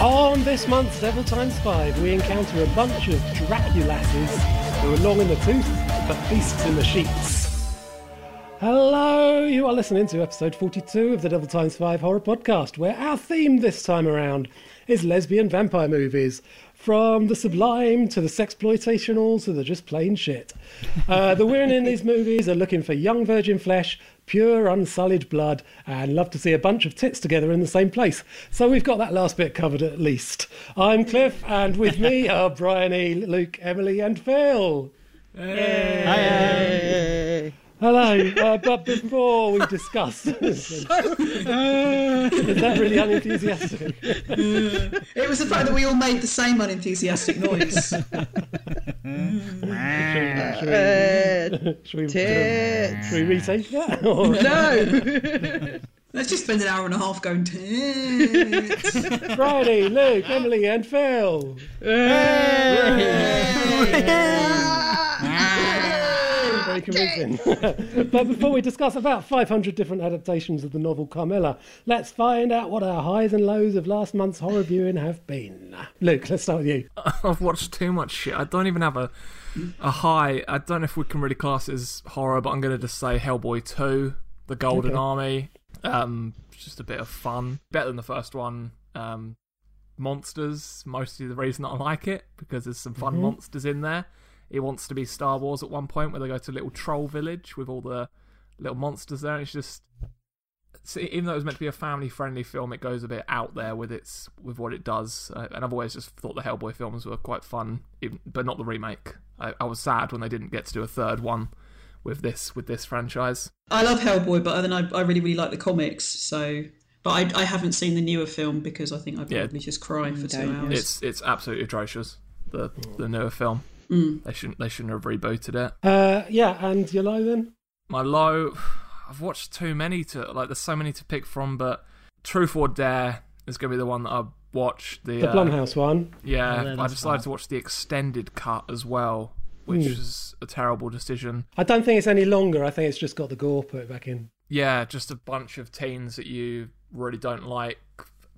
On this month's Devil Times 5, we encounter a bunch of Draculasses who are long in the tooth but beasts in the sheets. Hello, you are listening to episode 42 of the Devil Times 5 Horror Podcast, where our theme this time around is lesbian vampire movies. From the sublime to the sexploitational to the just plain shit. Uh, the women in these movies are looking for young virgin flesh, pure unsullied blood, and love to see a bunch of tits together in the same place. So we've got that last bit covered at least. I'm Cliff, and with me are Bryony, Luke, Emily, and Phil. Hey. Hello, uh, but before we discuss, is that really unenthusiastic? It was the fact that we all made the same unenthusiastic noise. Should we, should we, should we retake that? Or- No. Let's just spend an hour and a half going tits. Bryony, Luke, Emily, and Phil. Very convincing. but before we discuss about 500 different adaptations of the novel Carmilla, let's find out what our highs and lows of last month's horror viewing have been. Luke, let's start with you. I've watched too much shit. I don't even have a a high. I don't know if we can really class it as horror, but I'm going to just say Hellboy 2, The Golden Okay. Army. Um, just a bit of fun. Better than the first one. Um, monsters, mostly the reason I like it, because there's some fun monsters in there. It wants to be Star Wars at one point where they go to a little troll village with all the little monsters there, and it's just. So even though it was meant to be a family-friendly film, it goes a bit out there with its with what it does. Uh, and I've always just thought the Hellboy films were quite fun, even, but not the remake. I, I was sad when they didn't get to do a third one with this with this franchise. I love Hellboy, but then I, I really, really like the comics. So, but I, I haven't seen the newer film because I think I'd Yeah. probably just cry for two hours. It's it's absolutely atrocious. The the newer film. They shouldn't they shouldn't have rebooted it. Uh, yeah, and your low then? My low, I've watched too many to like. There's so many to pick from, but Truth or Dare is going to be the one that I watch. The, The uh, Blumhouse one. Yeah, Oh, yeah, I decided bad. to watch the extended cut as well, which Hmm. was a terrible decision. I don't think it's any longer. I think it's just got the gore put back in. Yeah, just a bunch of teens that you really don't like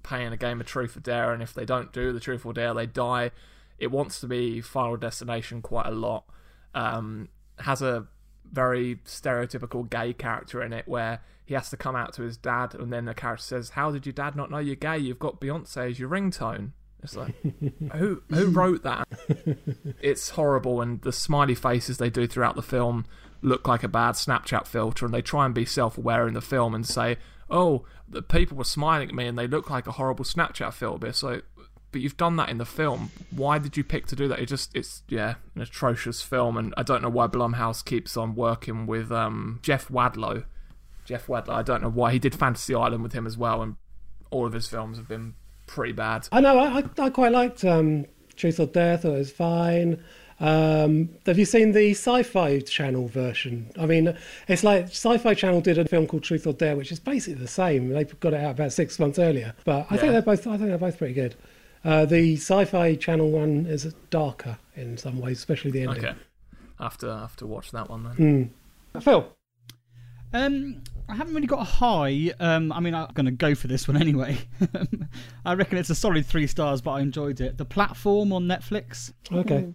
playing a game of Truth or Dare, and if they don't do the Truth or Dare, they die. It wants to be Final Destination quite a lot. Um, has a very stereotypical gay character in it where he has to come out to his dad, and then the character says, "How did your dad not know you're gay? You've got Beyonce as your ringtone." It's like, who who wrote that? it's horrible, and the smiley faces they do throughout the film look like a bad Snapchat filter, and they try and be self-aware in the film and say, "Oh, the people were smiling at me, and they look like a horrible Snapchat filter." So, but you've done that in the film. Why did you pick to do that? It just, it's yeah, an atrocious film, and I don't know why Blumhouse keeps on working with um, Jeff Wadlow. Jeff Wadlow. I don't know why he did Fantasy Island with him as well, and all of his films have been pretty bad. I know. I, I, quite liked um, Truth or Dare. Thought it was fine. Um, have you seen the Sci-Fi Channel version? I mean, it's like Sci-Fi Channel did a film called Truth or Dare, which is basically the same. They got it out about six months earlier, but I think they're both. I think they're both pretty good. Uh, the Sci-Fi Channel one is darker in some ways, especially the ending. Okay, I have to I have to watch that one then. Phil, Um, I haven't really got a high. Um, I mean, I'm going to go for this one anyway. I reckon it's a solid three stars, but I enjoyed it. The platform on Netflix. okay.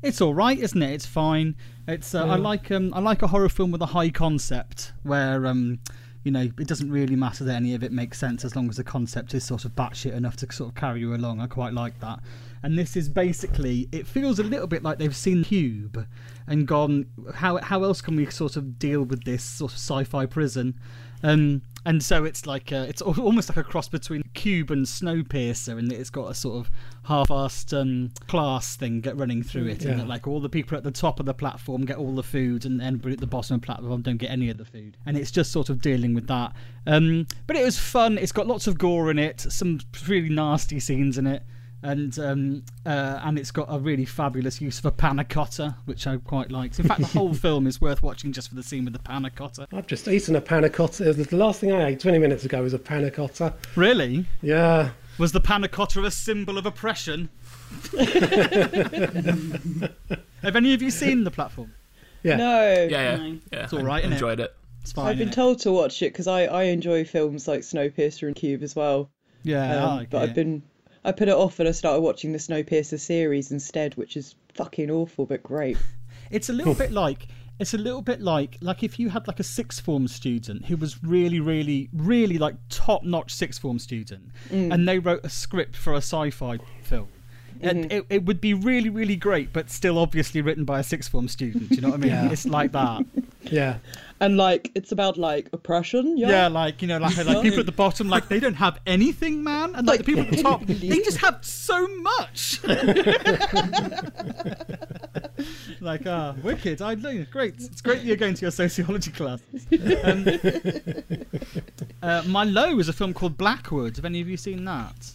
It's all right, isn't it? It's fine. It's uh, I like um I like a horror film with a high concept where um you know it doesn't really matter that any of it makes sense as long as the concept is sort of batshit enough to sort of carry you along. I quite like that. And this is basically it feels a little bit like they've seen Cube and gone how how else can we sort of deal with this sort of sci-fi prison? Um, and so it's like uh, it's almost like a cross between Cube and Snowpiercer, in that it's got a sort of half-assed um, class thing get running through it, and that like all the people at the top of the platform get all the food, and everybody at the bottom of the platform don't get any of the food, and it's just sort of dealing with that. Um, but it was fun. It's got lots of gore in it, some really nasty scenes in it. And um, uh, and it's got a really fabulous use of a panna cotta, which I quite liked. In fact, the whole film is worth watching just for the scene with the panna cotta. I've just eaten a panna cotta. The last thing I ate 20 minutes ago was a panna cotta. Really? Yeah. Was the panna cotta a symbol of oppression? Have any of you seen the platform? Yeah. No. Yeah, yeah, No. yeah. It's all right. I? Enjoyed it. It's fine. I've been innit? told to watch it because I, I enjoy films like Snowpiercer and Cube as well. Yeah, Um, I like but it. I've been I put it off and I started watching the Snowpiercer series instead, which is fucking awful but great. It's a little bit like it's a little bit like like if you had like a sixth form student who was really really really like top notch sixth form student mm. and they wrote a script for a sci-fi film. And it, it would be really, really great, but still obviously written by a sixth form student. You know what I mean? Yeah. It's like that. Yeah. And like it's about like oppression, yeah. Yeah, like you know, like like people at the bottom, like they don't have anything, man, and like the people at the top, they just have so much. like ah, wicked! I know, great. It's great that you're going to your sociology class. Um, uh, my low is a film called Blackwood. Have any of you seen that?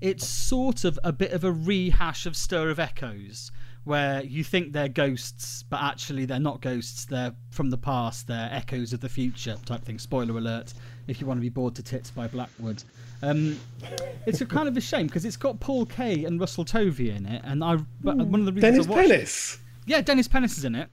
It's sort of a bit of a rehash of Stir of Echoes, where you think they're ghosts, but actually they're not ghosts. They're from the past. They're echoes of the future, type thing. Spoiler alert! If you want to be bored to tits by Blackwood, um, it's a kind of a shame because it's got Paul Kaye and Russell Tovey in it, and I. But one of the reasons Dennis I watched, Pennis. yeah, Dennis Pennis is in it.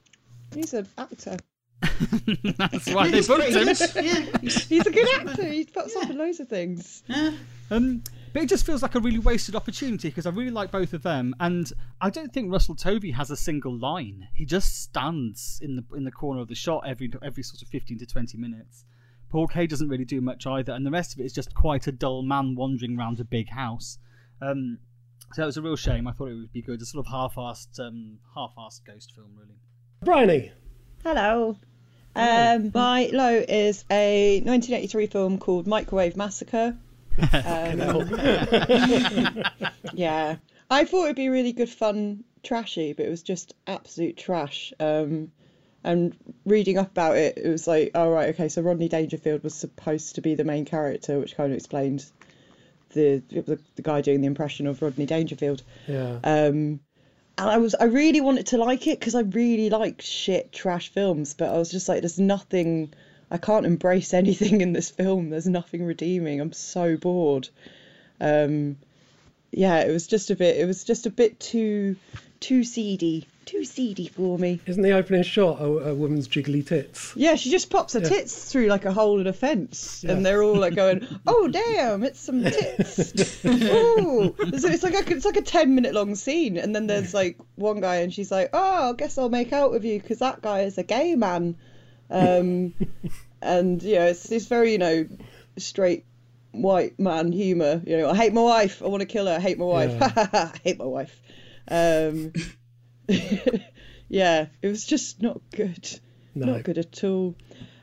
He's an actor. That's why they booked him. yeah, he's- He's a good actor. He puts up in loads of things. yeah. Um, but it just feels like a really wasted opportunity because I really like both of them, and I don't think Russell Tovey has a single line. He just stands in the in the corner of the shot every every sort of fifteen to twenty minutes. Paul Kaye doesn't really do much either, and the rest of it is just quite a dull man wandering around a big house. Um, so it was a real shame. I thought it would be good, a sort of half-assed, um, half-assed ghost film, really. Bryony. Hello. Um, my low is a 1983 film called Microwave Massacre. Um, yeah, I thought it'd be really good fun, trashy, but it was just absolute trash. Um, and reading up about it, it was like, oh right, okay, so Rodney Dangerfield was supposed to be the main character, which kind of explains the the, the guy doing the impression of Rodney Dangerfield. Yeah. Um, and I was I really wanted to like it because I really like shit trash films, but I was just like, there's nothing. I can't embrace anything in this film. There's nothing redeeming. I'm so bored. Um, yeah, it was just a bit. It was just a bit too too seedy, too seedy for me. Isn't the opening shot a, a woman's jiggly tits? Yeah, she just pops her tits through like a hole in a fence, Yeah. and they're all like going, "Oh damn, it's some tits!" Ooh, so it's like a, it's like a ten minute long scene, and then there's like one guy, and she's like, "Oh, I guess I'll make out with you because that guy is a gay man," um, and yeah, it's it's very you know straight white man humor. You know, I hate my wife, I want to kill her, I hate my wife, Yeah. I hate my wife. Um, yeah, it was just not good No. not good at all.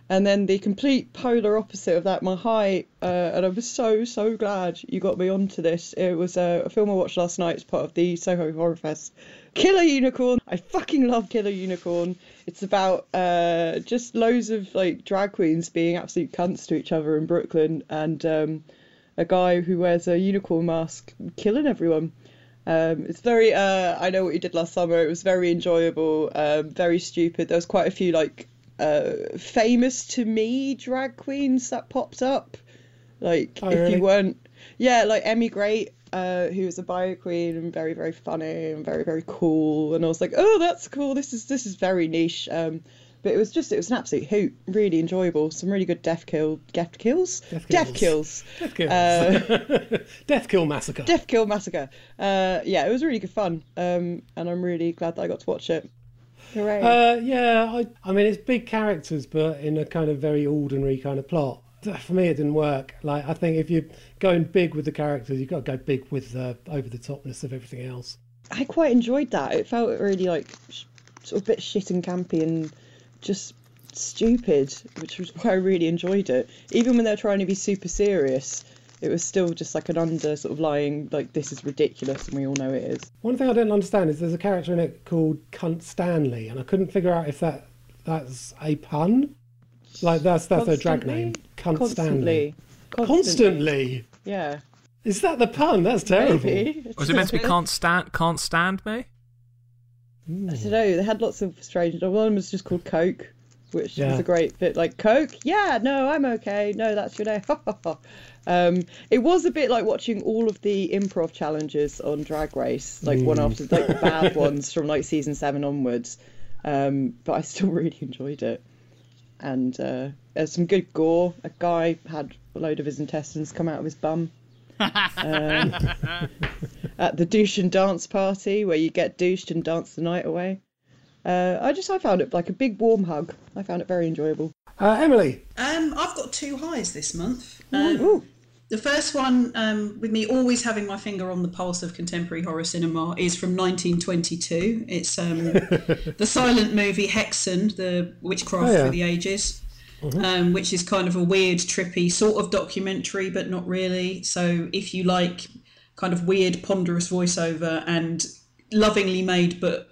And then the complete polar opposite of that, my high, uh, and I was so so glad you got me onto this. It was a, a film I watched last night as part of the Soho Horror Fest. Killer Unicorn. I fucking love Killer Unicorn. It's about uh, just loads of like drag queens being absolute cunts to each other in Brooklyn, and um, a guy who wears a unicorn mask killing everyone. Um, it's very. Uh, I know what you did last summer. It was very enjoyable. Um, very stupid. There was quite a few like uh, famous to me drag queens that popped up. Like Oh, if really? you weren't, yeah, like Emmy Great, uh, who was a bio queen and very very funny and very very cool. And I was like, oh, that's cool. This is this is very niche. Um, but it was just it was an absolute hoot. Really enjoyable. Some really good death kill, death kills, Death death kills. kills. Death Kill. Uh, Death Kill Massacre. Death Kill Massacre. Uh, yeah, it was really good fun, um, and I'm really glad that I got to watch it. Hooray! Uh, yeah, I, I mean, it's big characters, but in a kind of very ordinary kind of plot. For me, it didn't work. Like, I think if you're going big with the characters, you've got to go big with the over the topness of everything else. I quite enjoyed that. It felt really like sh- sort of a bit shit and campy and just stupid, which was why I really enjoyed it. Even when they're trying to be super serious, it was still just like an under sort of lying like this is ridiculous, and we all know it is. One thing I don't understand is there's a character in it called Cunt Stanley, and I couldn't figure out if that that's a pun. Like that's that's her drag name, Cunt Constantly. Stanley. Constantly. Yeah. Is that the pun? That's terrible. Maybe. Was it meant to be can't stand can't stand me? I don't know. They had lots of strange. One was just called Coke, which Yeah. was a great bit. Like Coke, yeah, no, I'm okay. No, that's your name. um, it was a bit like watching all of the improv challenges on Drag Race, like one after like the bad ones from like season seven onwards. um, but I still really enjoyed it. And uh, there's some good gore. A guy had a load of his intestines come out of his bum. um, at the douche and dance party where you get douched and dance the night away. Uh, I just I found it like a big warm hug. I found it very enjoyable. Uh, Emily, Um, I've got two highs this month. Um, Ooh. The first one, um, with me always having my finger on the pulse of contemporary horror cinema, is from 1922. It's um, the silent movie Häxan, the witchcraft Oh, yeah. through the ages, um, which is kind of a weird, trippy sort of documentary, but not really. So if you like kind of weird, ponderous voiceover and lovingly made but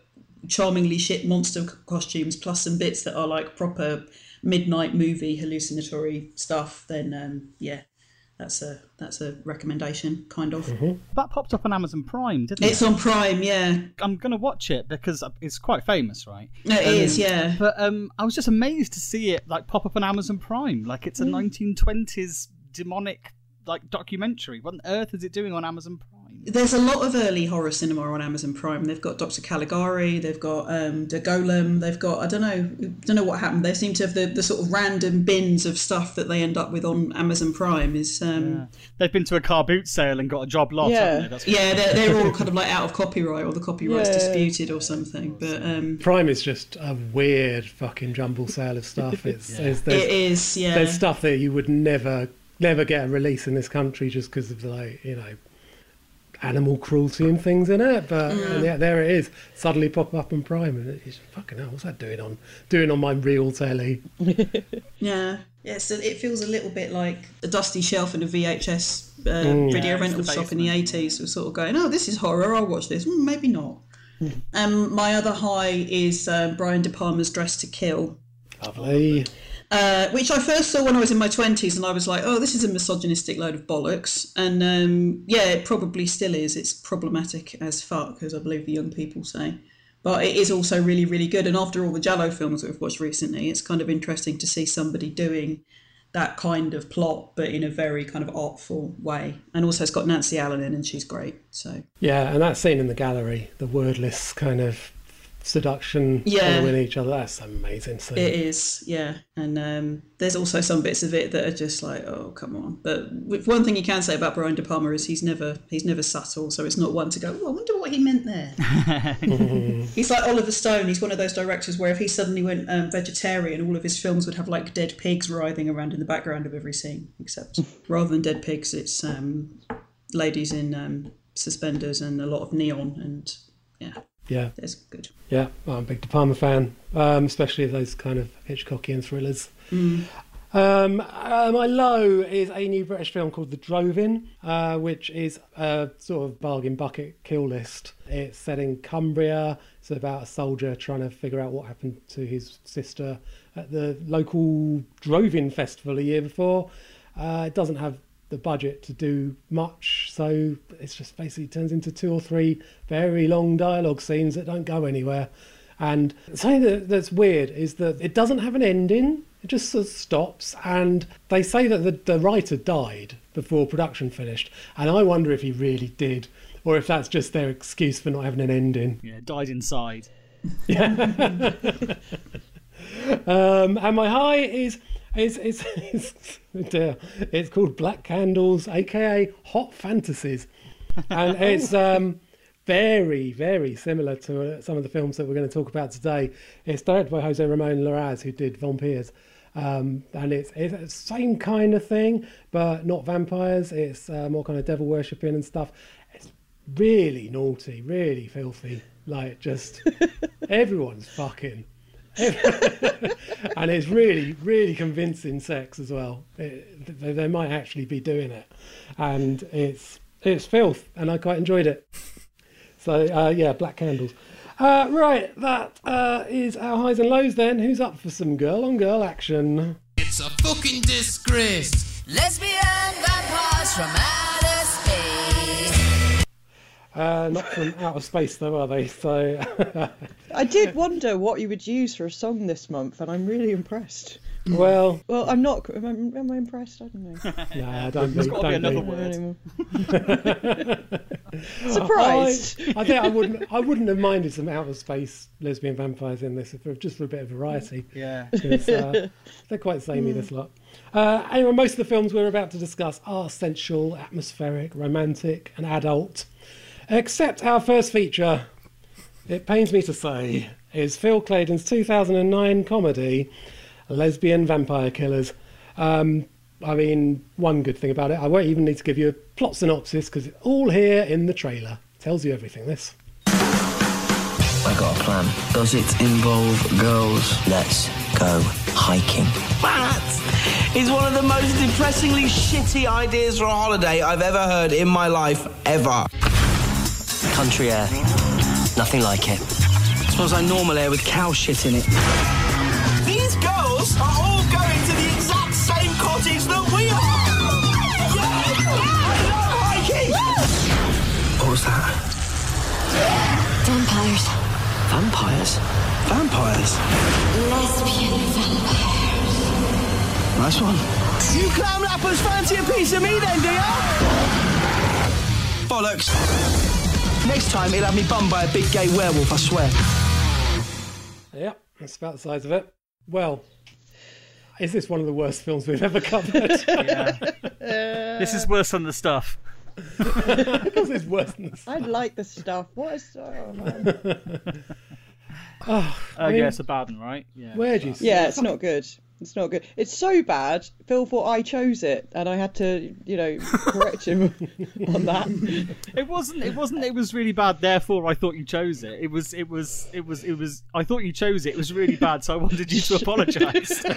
charmingly shit monster c- costumes, plus some bits that are like proper midnight movie hallucinatory stuff, then um, yeah, that's a that's a recommendation, kind of. Mm-hmm. That popped up on Amazon Prime, didn't It's it? It's on Prime, yeah. I'm gonna watch it because it's quite famous, right? No, it is, um, yeah. But um, I was just amazed to see it like pop up on Amazon Prime. Like it's a mm. 1920s demonic like documentary. What on earth is it doing on Amazon Prime? There's a lot of early horror cinema on Amazon Prime. They've got Dr. Caligari, they've got um, The Golem, they've got I don't know, don't know what happened. They seem to have the, the sort of random bins of stuff that they end up with on Amazon Prime. Is um, They've been to a car boot sale and got a job lot. Yeah. haven't they? That's yeah, they're, they're all kind of like out of copyright or the copyright's Yeah. disputed or something. But um, Prime is just a weird fucking jumble sale of stuff. It's, it's there's, it is, yeah. there's stuff that you would never never get a release in this country just because of like you know animal cruelty and things in it. But and yeah, there it is, suddenly pop up on Prime, and it's fucking hell. What's that doing on doing on my real telly? Yeah, yeah. So it feels a little bit like a dusty shelf in a VHS uh, video Yeah, rental shop in the eighties. We're sort of going, "Oh, this is horror. I'll watch this." Mm, maybe not. um, my other high is um, Brian De Palma's Dressed to Kill, Lovely. Uh, which I first saw when I was in my twenties, and I was like, "Oh, this is a misogynistic load of bollocks." And um, yeah, it probably still is. It's problematic as fuck, as I believe the young people say. But it is also really, really good. And after all the giallo films that we've watched recently, it's kind of interesting to see somebody doing that kind of plot, but in a very kind of artful way. And also, it's got Nancy Allen in, and she's great. So Yeah, and that scene in the gallery, the wordless kind of seduction Yeah. following each other, that's amazing. So it is, yeah. And um, there's also some bits of it that are just like, oh, come on. But one thing you can say about Brian De Palma is he's never he's never subtle, so it's not one to go. Oh, I wonder what he meant there. he's like Oliver Stone. He's one of those directors where if he suddenly went um, vegetarian, all of his films would have like dead pigs writhing around in the background of every scene. Except rather than dead pigs, it's um, ladies in um, suspenders and a lot of neon and yeah, yeah, that's good. yeah, I'm a big De Palma fan, um, especially those kind of Hitchcockian thrillers. Um, uh, my low is a new British film called The Droving, uh, which is a sort of bargain bucket kill list. It's set in Cumbria. It's about a soldier trying to figure out what happened to his sister at the local Droving festival a year before. Uh, it doesn't have the budget to do much, so it's just basically turns into two or three very long dialogue scenes that don't go anywhere. And something that, that's weird is that it doesn't have an ending. It just sort of stops, and they say that the, the writer died before production finished, and I wonder if he really did, or if that's just their excuse for not having an ending. Yeah, died inside. Um, and my high is is is, is dear, it's called Black Candles, aka Hot Fantasies, and it's um, very very similar to uh, some of the films that we're going to talk about today. It's directed by Jose Ramon Larraz, who did Vampyres. Um, and it's, it's the same kind of thing, but not vampires. It's uh, more kind of devil worshipping and stuff. It's really naughty, really filthy. Like just everyone's fucking and it's really, really convincing sex as well. It, they, they might actually be doing it, and it's it's filth, and I quite enjoyed it. So uh, yeah, Black Candles. Uh, right, that uh, is our highs and lows. Then, who's up for some girl on girl action? It's a fucking disgrace. Lesbian vampires from. Uh, not from outer space, though, are they? So I did wonder what you would use for a song this month, and I'm really impressed. Well, Well, I'm not. Am I, am I impressed? I don't know. nah, don't There's be. got to be don't another be. word. Surprised. I, I think I wouldn't. I wouldn't have minded some outer space lesbian vampires in this, if, just for a bit of variety. Yeah. 'cause, uh, they're quite samey, this lot. Uh, anyway, most of the films we're about to discuss are sensual, atmospheric, romantic, and adult. Except our first feature, it pains me to say, is Phil Claydon's 2009 comedy, Lesbian Vampire Killers. Um, I mean, one good thing about it, I won't even need to give you a plot synopsis because it's all here in the trailer. Tells you everything, this. I got a plan. Does it involve girls? Let's go hiking. That is one of the most depressingly shitty ideas for a holiday I've ever heard in my life, ever. Country air. Nothing like it. smells like normal air with cow shit in it. These girls are all going to the exact same cottage that we are! I love hiking! What was that? Vampires. Vampires? Vampires? Lesbian vampires. Nice one. You clam lappers fancy a piece of me then, do ya? Bollocks. Next time he'll have me bummed by a big gay werewolf, I swear. Yep, that's about the size of it. Well, is this one of the worst films we've ever covered? This is worse than the stuff. because it's worse than the I like the stuff. What is? Oh, man. Oh, Oh, I oh, mean, yeah, it's a bad one, right? Yeah. where do you Yeah, it's not good. It's not good. It's so bad. Phil thought I chose it, and I had to, you know, correct him on that. It wasn't. It wasn't. It was really bad. Therefore, I thought you chose it. It was. It was. It was. It was. I thought you chose it. It was really bad. So I wanted you to apologise.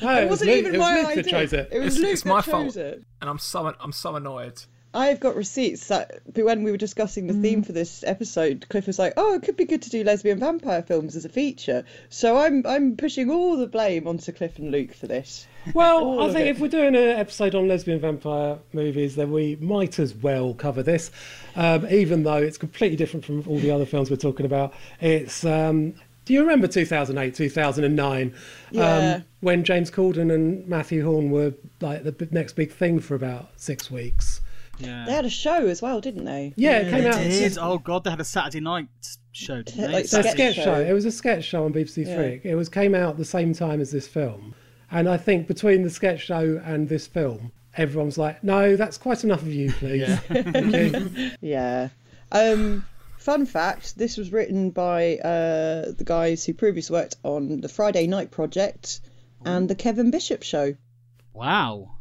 No, It was wasn't Luke- even it was my Luke idea. chose it. It was It's- Luke it's that my chose fault. it. and I'm so I'm so annoyed. I've got receipts that when we were discussing the theme for this episode, Cliff was like, "Oh, it could be good to do lesbian vampire films as a feature." So I'm I'm pushing all the blame onto Cliff and Luke for this. Well, I think it. if we're doing an episode on lesbian vampire movies, then we might as well cover this, um, even though it's completely different from all the other films we're talking about. It's. Um, do you remember 2008, 2009, Yeah. um, when James Corden and Mathew Horne were like the next big thing for about six weeks? They had a show as well, didn't they? Yeah, it came out. It is. Oh God, they had a Saturday night show, didn't they? Like It's a sketch sketch show. show. It was a sketch show on BBC Yeah. Three. It was came out the same time as this film, and I think between the sketch show and this film, everyone's like, "No, that's quite enough of you, please." Thank you. Yeah. Um, fun fact: this was written by uh, the guys who previously worked on the Friday Night Project and the Kevin Bishop Show. Wow.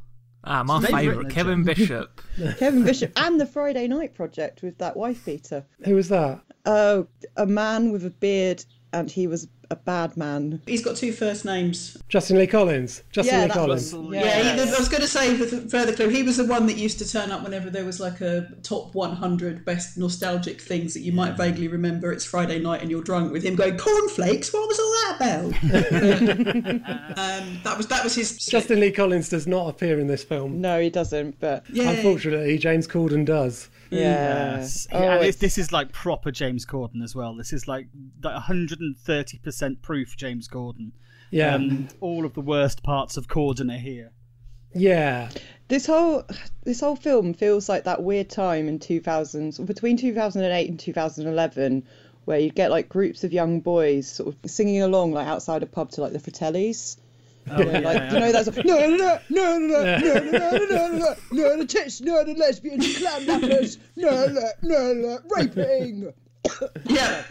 Ah, my They've favourite, Kevin Bishop. Kevin Bishop and the Friday Night Project with that wife beater. Who was that? Oh, a man with a beard, and he was a bad man. He's got two first names. Justin Lee Collins. Justin Yeah, Lee that's Collins. Yeah, he, I was going to say with a further clue, he was the one that used to turn up whenever there was like a top 100 best nostalgic things that you might vaguely remember. It's Friday night and you're drunk with him going cornflakes. What was all that about? um, that was that was his. Justin Lee Collins does not appear in this film. No, he doesn't. But Yeah. Unfortunately, James Corden does. Yeah, Yes. Oh, and this, it's- this is like proper James Corden as well. This is like like 130% proof James Corden. Yeah, Um, all of the worst parts of Corden are here. yeah. this whole this whole film feels like that weird time in 2000s between 2008 and 2011 where you get like groups of young boys sort of singing along like outside a pub to like the Fratellis. Oh, Where, like you know that's no no no no no no no no no no no no the tits no the lesbians clam lappers no no no no raping Yeah,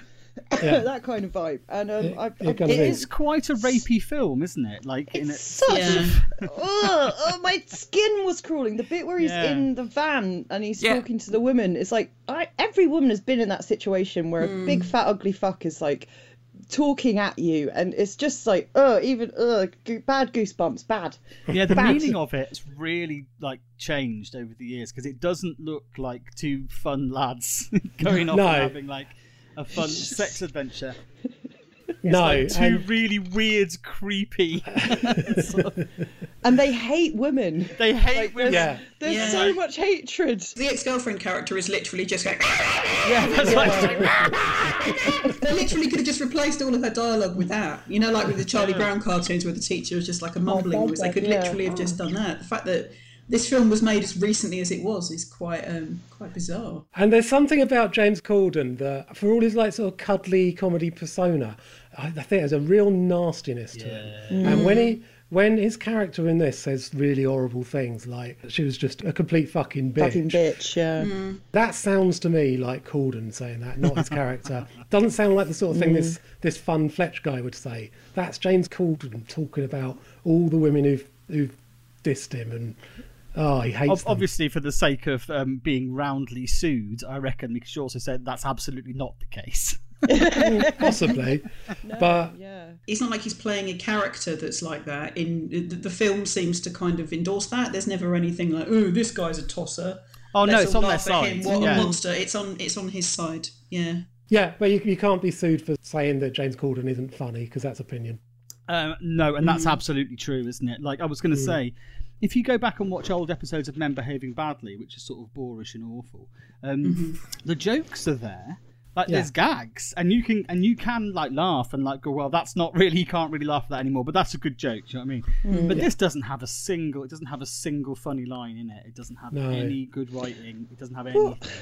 Yeah. that kind of vibe and um, I, I, you're gonna It be- is quite a rapey film, isn't it? Like in it's it. such yeah. oh, oh, my skin was crawling. The bit where he's Yeah. in the van and he's Yeah. talking to the woman, it's like I, every woman has been in that situation where a big fat ugly fuck is like talking at you, and it's just like, oh, even uh, go- bad goosebumps, bad. Yeah, the Bad. meaning of it has really like changed over the years because it doesn't look like two fun lads going off No. and having like a fun sex adventure. No, like two and- really weird, creepy. And they hate women. they hate Like, women. there's, Yeah. there's Yeah. so much hatred. The ex-girlfriend character is literally just going. Yeah, that's right. they literally could have just replaced all of her dialogue with that. You know, like with the Charlie Brown cartoons, where the teacher was just like a mumbling voice. They could yeah. literally have just done that. The fact that this film was made as recently as it was is quite um, quite bizarre. And there's something about James Corden that, for all his like sort of cuddly comedy persona, I, I think there's a real nastiness to him. And when mm. he, when his character in this says really horrible things, like she was just a complete fucking bitch, Fucking bitch, yeah. Mm. that sounds to me like Corden saying that, not his character. Doesn't sound like the sort of thing this mm. this fun Fletch guy would say. That's James Corden talking about all the women who've who've dissed him and oh, he hates Ob- them. Obviously, for the sake of um, being roundly sued, I reckon because you also said that's absolutely not the case. possibly, but Yeah. It's not like he's playing a character that's like that. In the, the film seems to kind of endorse that. There's never anything like, "Oh, this guy's a tosser." Oh no, Let's it's on their laugh him. side. What yeah. a monster! It's on it's on his side. Yeah. yeah, but you, you can't be sued for saying that James Corden isn't funny because that's opinion. Um, no, and that's absolutely true, isn't it? Like I was going to say, if you go back and watch old episodes of Men Behaving Badly, which is sort of boorish and awful, um, the jokes are there. Like Yeah. there's gags, and you can and you can like laugh and like go, well, that's not really. You can't really laugh at that anymore, but that's a good joke. Do you know what I mean? Mm. But this doesn't have a single. It doesn't have a single funny line in it. It doesn't have No. any good writing. It doesn't have Well, anything. So,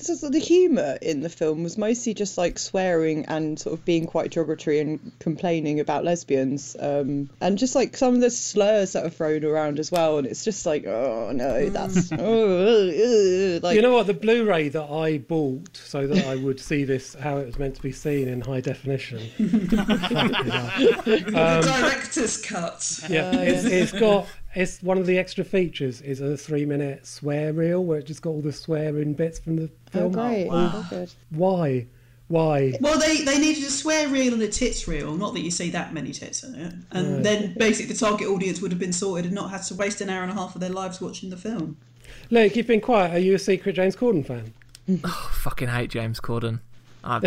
so the humour in the film was mostly just like swearing and sort of being quite derogatory and complaining about lesbians, um, and just like some of the slurs that are thrown around as well. And it's just like, oh no, that's oh, uh, uh, like you know what? The Blu-ray that I bought so that I would see this how it was meant to be seen in high definition. Fuck it up. Um, Director's cut. yeah, it's, it's got it's one of the extra features is a three-minute swear reel where it just got all the swearing bits from the oh film. great, oh, good. Why? Why? Well, they, they needed a swear reel and a tits reel. Not that you see that many tits in it. And then basically the target audience would have been sorted and not had to waste an hour and a half of their lives watching the film. Luke, you've been quiet. Are you a secret James Corden fan? oh, fucking hate James Corden. I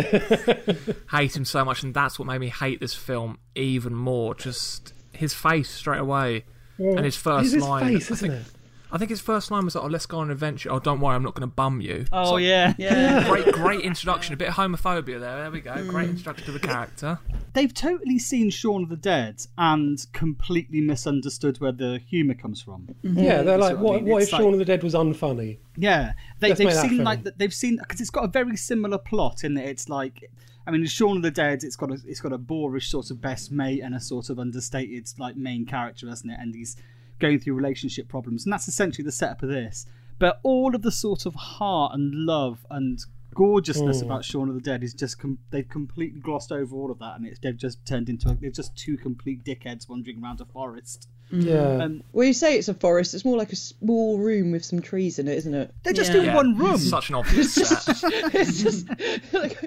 hate him so much, and that's what made me hate this film even more. Just his face straight away, and his first his line. face, I isn't think, it? I think his first line was like, "Oh, let's go on an adventure." Oh, don't worry, I'm not going to bum you. Oh It's like, yeah. Yeah. Great, great introduction. A bit of homophobia there. There we go. Hmm. Great introduction to the character. they've totally seen Shaun of the Dead and completely misunderstood where the humour comes from. Mm-hmm. Yeah, they're like, what I mean. what if It's like- Shaun of the Dead was unfunny? Yeah, they, they've seen like th- they've seen because it's got a very similar plot in that it's like, I mean, in Shaun of the Dead, it's got a it's got a boorish sort of best mate and a sort of understated like main character, hasn't it? And he's going through relationship problems, and that's essentially the setup of this. But all of the sort of heart and love and gorgeousness Mm. about Shaun of the Dead is just com- they've completely glossed over all of that, and it's they've just turned into a, they're just two complete dickheads wandering around a forest. Yeah. Um, Well, you say it's a forest. It's more like a small room with some trees in it, isn't it? they're just Yeah. in Yeah, one room. it's Such an obvious set. it's just like,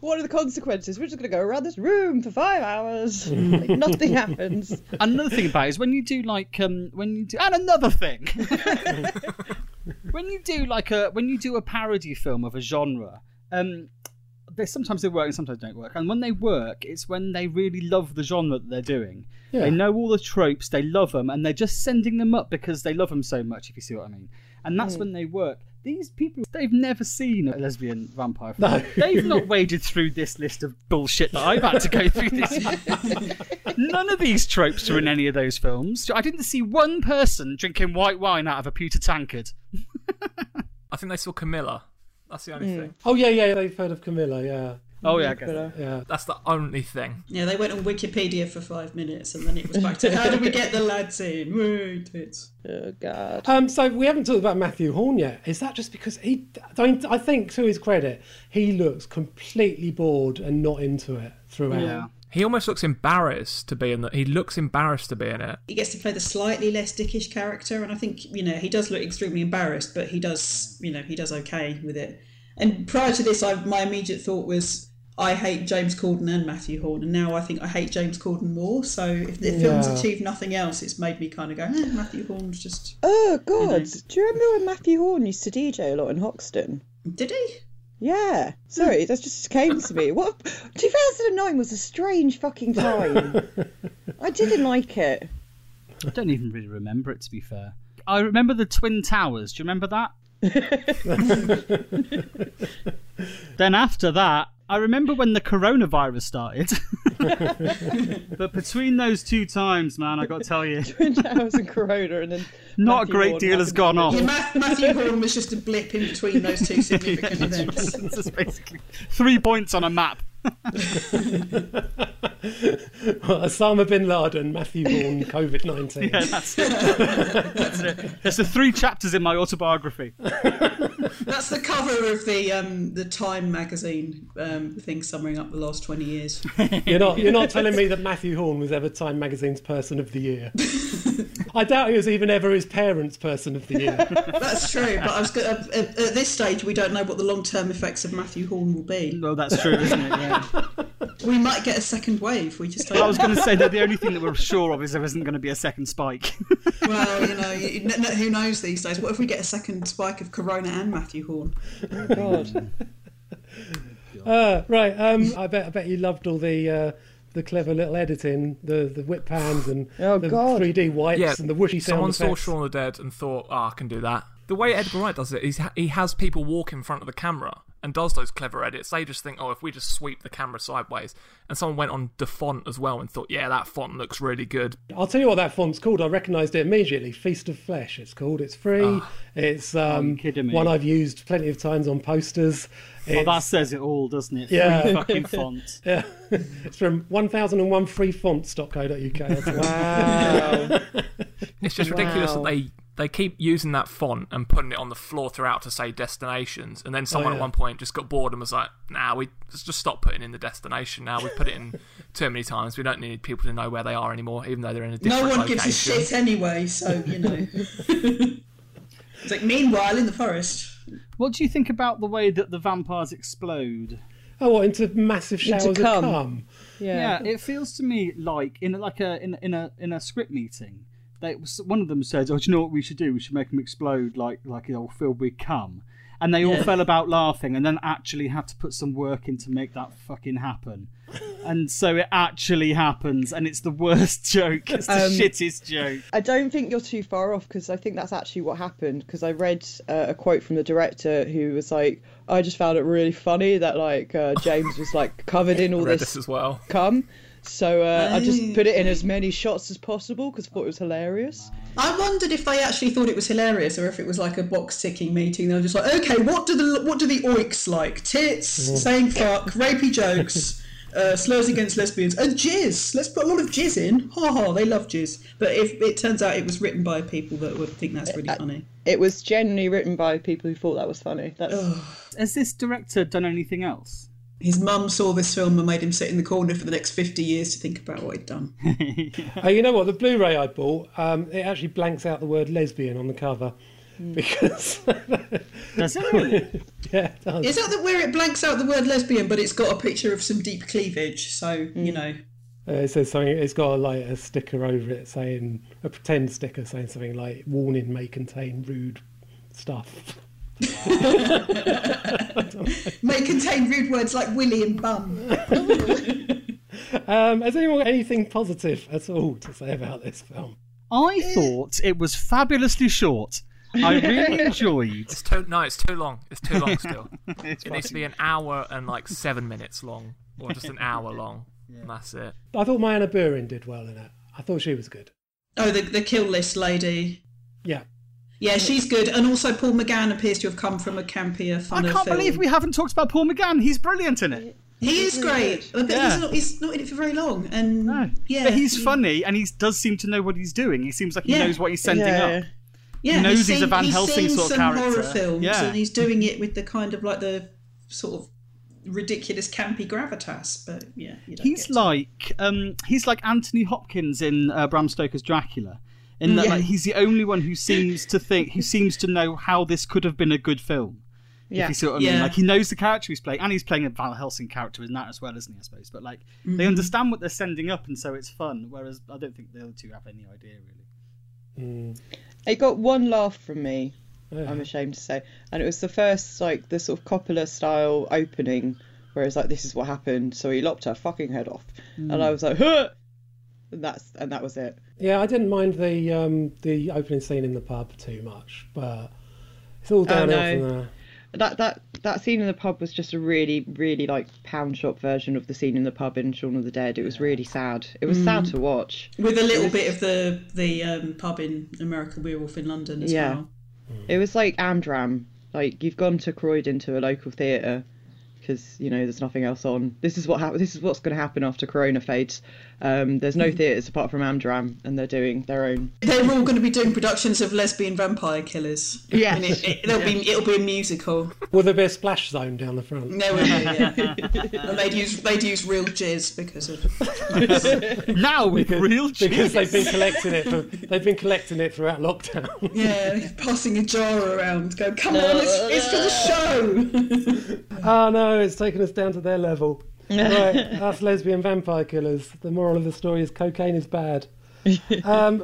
what are the consequences? We're just going to go around this room for five hours. like, nothing happens. another thing about it is when you do like um when you do and another thing when you do like a when you do a parody film of a genre um they sometimes they work and sometimes don't work and when they work it's when they really love the genre that they're doing Yeah. they know all the tropes they love them and they're just sending them up because they love them so much if you see what i mean and that's mm. when they work these people they've never seen a lesbian vampire film. No. they've not waded through this list of bullshit that i've had to go through this year. None of these tropes are in any of those films. I didn't see one person drinking white wine out of a pewter tankard. I think they saw Carmilla. That's the only thing. Oh yeah, yeah. They've heard of Carmilla. Yeah, Oh yeah, I guess. so. yeah. That's the only thing. Yeah, they went on Wikipedia for five minutes and then it was back to how do we get the lads in? Woo, tits. Oh God. Um, so we haven't talked about Mathew Horne yet. Is that just because he? Don't I think to his credit, he looks completely bored and not into it throughout. Yeah. He almost looks embarrassed to be in the. He looks embarrassed to be in it. He gets to play the slightly less dickish character, and I think you know he does look extremely embarrassed, but he does you know he does okay with it. And prior to this, I, my immediate thought was I hate James Corden and Mathew Horne, and now I think I hate James Corden more. So if the film's Yeah. achieved nothing else, it's made me kind of go, eh, Mathew Horne's just Oh God. Do you remember when Mathew Horne used to DJ a lot in Hoxton? did he? Yeah, sorry, that just came to me. What 2009 was a strange fucking time. I didn't like it. I don't even really remember it, to be fair. I remember the Twin Towers. Do you remember that? then after that, I remember when the coronavirus started. but between those two times, man, I got to tell you, Twin Towers and Corona, and then not Matthew a great Vaughn deal has gone on. Yeah, Mathew Horne was just a blip in between those two significant events. It's just basically three points on a map. Osama bin Laden, Matthew Vaughan, COVID 19. Yeah, that's it. that's it. There's the three chapters in my autobiography. That's the cover of the um, the Time magazine um, thing summing up the last twenty years. You're not, you're not telling me that Mathew Horne was ever Time Magazine's Person of the Year. I doubt he was even ever his parents' Person of the Year. That's true, but I was go- at, at at this stage we don't know what the long term effects of Mathew Horne will be. Well, that's true, isn't it? Yeah. We might get a second wave. We just don't. I was going to say that the only thing that we're sure of is there isn't going to be a second spike. Well, you know, you, n- n- who knows these days? What if we get a second spike of Corona and Mathew Horne? Oh, God. Uh, right, um, I bet I bet you loved all the uh, the clever little editing, the the whip pans and Oh, the God. 3D wipes Yeah, and the whooshy someone sound saw effects. Shaun of the Dead and thought, "Oh, I can do that." The way Edgar Wright does it is ha- he has people walk in front of the camera and does those clever edits. They just think, "Oh, if we just sweep the camera sideways," and someone went on the font as well and thought, "Yeah, that font looks really good." I'll tell you what that font's called. I recognised it immediately. Feast of Flesh. It's called. It's free. It's um, kidding me? one I've used plenty of times on posters. well, that says it all, doesn't it? Yeah. Three fucking font. yeah, it's from 1001freefonts.co.uk. That's it. Wow. It's just ridiculous that they they keep using that font and putting it on the floor throughout to say destinations, and then oh, someone yeah. at one point just got bored and was like, "Nah, we let's just stop putting in the destination now. We've put it in too many times. We don't need people to know where they are anymore, even though they're in a different No one location." gives a shit anyway, so you know. it's like meanwhile in the forest. What do you think about the way that the vampires explode? Oh, what into massive showers Into of cum. cum? Yeah. Yeah, it feels to me like in like a in in a in a script meeting, they one of them says, "Oh, do you know what we should do? We should make them explode like like all filled with cum." And they all fell about laughing, and then actually had to put some work in to make that fucking happen. And so it actually happens, and it's the worst joke. It's the Um, shittest joke. I don't think you're too far off because I think that's actually what happened. Because I read uh, a quote from the director who was like, "I just found it really funny that like uh, James was like covered in all this this as well. cum, so uh, I just Oh. put it in as many shots as possible because I thought it was hilarious." I wondered if they actually thought it was hilarious or if it was like a box ticking meeting. They were just like, okay, what do the what do the oiks like? Tits, saying fuck, rapey jokes, uh, slurs against lesbians, and jizz. Let's put a lot of jizz in. Ha ha, they love jizz. But if it turns out it was written by people that would think that's really funny. It was generally written by people who thought that was funny. That's Has this director done anything else? His mum saw this film and made him sit in the corner for the next 50 years to think about what he'd done. Oh, you know what? The Blu-ray I bought, um, it actually blanks out the word lesbian on the cover because Does it really? yeah, it does. Is that the, where it blanks out the word lesbian, but it's got a picture of some deep cleavage? So, you know. Uh, it says something. It's got a, like a sticker over it saying a pretend sticker saying something like "Warning may contain rude stuff." May contain rude words like willy and bum. Um, has anyone got anything positive at all to say about this film? I thought it was fabulously short. I really enjoyed. It's too no, it's too long. It's too long still. It's it needs to be an hour and like seven minutes long, or just an hour long. And that's it. I thought MyAnna Buring did well in it. I thought she was good. Oh, the, the kill list lady. Yeah. Yeah, she's good. And also, Paul McGann appears to have come from a campier, I can't film. believe we haven't talked about Paul McGann. He's brilliant in it. He is great, but Yeah. he's, not, he's not in it for very long. And No. yeah, but he's he- funny and he does seem to know what he's doing. He seems like he Yeah. knows what he's sending Yeah. up. Yeah, He knows he's a seen- Van he's Helsing seen sort of some character. horror films, Yeah. and he's doing it with the kind of like the sort of ridiculous campy gravitas. But yeah, He's like um, he's like Anthony Hopkins in uh, Bram Stoker's Dracula. In that, Yeah. like, he's the only one who seems to think, who seems to know how this could have been a good film. Yeah. If you see what I mean, Yeah. like he knows the character he's playing, and he's playing a Van Helsing character in that as well, isn't he? I suppose, but like they Mm-hmm. understand what they're sending up, and so it's fun. Whereas I don't think the other two have any idea really. It got one laugh from me, Yeah. I'm ashamed to say. And it was the first like the sort of Coppola style opening, where it's like this is what happened. So he lopped her fucking head off, and I was like, huh! and that's and that was it. Yeah, I didn't mind the um, the opening scene in the pub too much, but it's all downhill no. from there. That that that scene in the pub was just a really really like pound shop version of the scene in the pub in Shaun of the Dead. It was really sad. It was sad to watch. With a little bit of the the um, pub in American Werewolf in London as Yeah. well. It was like Amdram. Like you've gone to Croydon to a local theatre because you know there's nothing else on. This is what hap- This is what's going to happen after Corona fades. Um, there's no theatres apart from Amdram, and they're doing their own. They're all going to be doing productions of lesbian vampire killers. Yes. And it, it, it'll be it'll be a musical. Will there be a splash zone down the front? No, yeah. and they'd use they'd use real jizz because of now with real jizz because they've been collecting it. For, they've been collecting it throughout lockdown. yeah, passing a jar around. Go, come on, it's, it's for the show. oh no, it's taken us down to their level. right, us lesbian vampire killers. The moral of the story is cocaine is bad. um,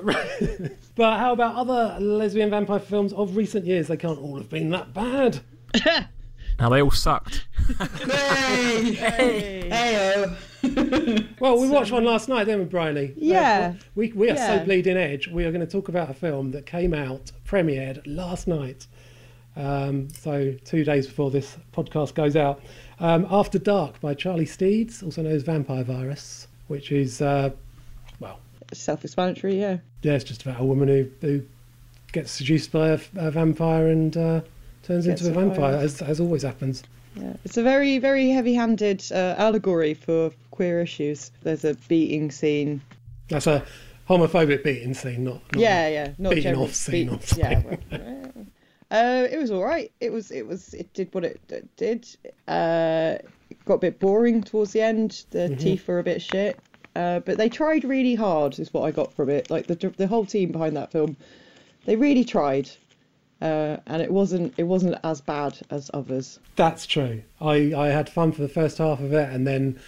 but how about other lesbian vampire films of recent years? They can't all have been that bad. Now they all sucked. hey, hey, hey, Well, we watched one last night, didn't we, Bryony? Yeah. Uh, we, we are Yeah. so bleeding edge. We are going to talk about a film that came out, premiered last night. Um, so, two days before this podcast goes out. Um, After Dark by Charlie Steeds, also known as Vampire Virus, which is, uh, well, Self-explanatory, yeah. yeah, it's just about a woman who, who gets seduced by a, a vampire and uh, turns Gets into a vampire, as, as always happens. Yeah, it's a very, very heavy-handed uh, allegory for queer issues. There's a beating scene. That's a homophobic beating scene, not, not yeah, yeah, not beating off scene beat- Yeah, well, uh, it was all right. It was, it was, it did what it, it did. Uh, it got a bit boring towards the end. The Mm-hmm. teeth were a bit shit. Uh, but they tried really hard, is what I got from it. Like the the whole team behind that film, they really tried, uh, and it wasn't it wasn't as bad as others. That's true. I, I had fun for the first half of it, and then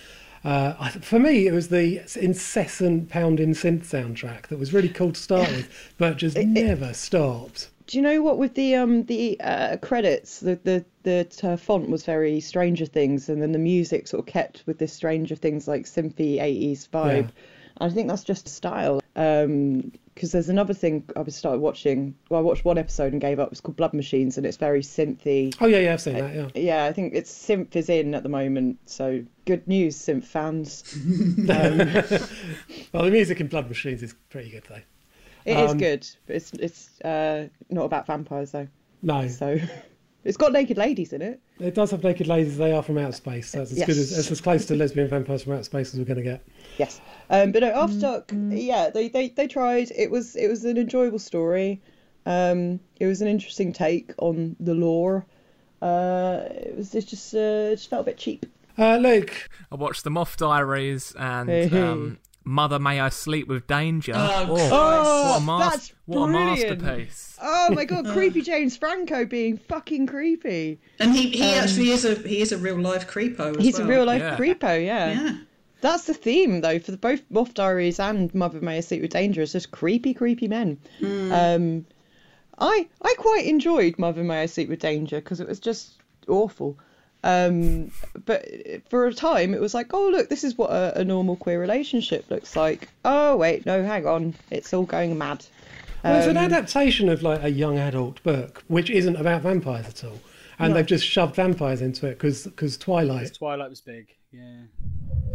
uh, I, for me, it was the incessant pounding synth soundtrack that was really cool to start with, but just never stopped. Do you know what? With the um the uh, credits, the the the uh, font was very Stranger Things, and then the music sort of kept with this Stranger Things like synthy '80s vibe. I think that's just style. Um, because there's another thing I was started watching. Well, I watched one episode and gave up. It's called Blood Machines, and it's very synthy. Oh yeah, yeah, I've seen that. Yeah. Yeah, I think it's synth is in at the moment. So good news, synth fans. um, Well, the music in Blood Machines is pretty good though. It is Um, good, but it's it's uh, not about vampires though. No, So it's got naked ladies in it. it does have naked ladies. They are from outer space. So it's as good as it's as close to lesbian vampires from outer space as we're going to get. Yes, um, but no, After Dark, yeah, they, they they tried. It was it was an enjoyable story. Um, it was an interesting take on the lore. Uh, it was it just uh, it just felt a bit cheap. Uh, Luke, I watched The Moth Diaries and Hey, hey. um, Mother May I Sleep with Danger. Oh, what Oh, a, mas- that's what a masterpiece. Oh my god, creepy James Franco being fucking creepy. And he, he actually is a he is a real life creepo. As He's well. a real life Yeah. creepo, yeah. Yeah. That's the theme though for the, both Moth Diaries and Mother May I Sleep with Danger. It's just creepy, creepy men. Um, I I quite enjoyed Mother May I Sleep with Danger because it was just awful. Um, but for a time, it was like, oh look, this is what a, a normal queer relationship looks like. Oh wait, no, hang on, it's all going mad. well, it's an Um, adaptation of like a young adult book, which isn't about vampires at all, and they've just shoved vampires into it because Twilight. Twilight was big. Yeah.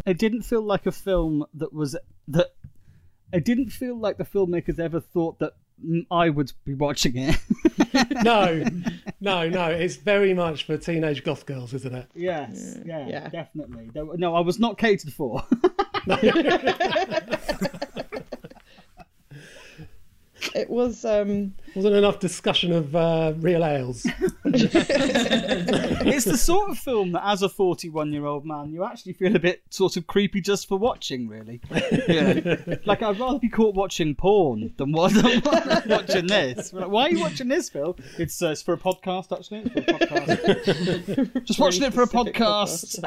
It didn't feel like a film that was that. It didn't feel like the filmmakers ever thought that I would be watching it. no, no, no. It's very much for teenage goth girls, isn't it? yes. Yeah. Yeah. Definitely. No, I was not catered for. it was um, Wasn't enough discussion of uh, real ales. it's the sort of film that, as a 41 year old man, you actually feel a bit sort of creepy just for watching, really. Yeah. like, I'd rather be caught watching porn than what- than watching this. Like, Why are you watching this, Phil? It's, uh, it's for a podcast, actually. It's for a podcast. just watching it for a podcast.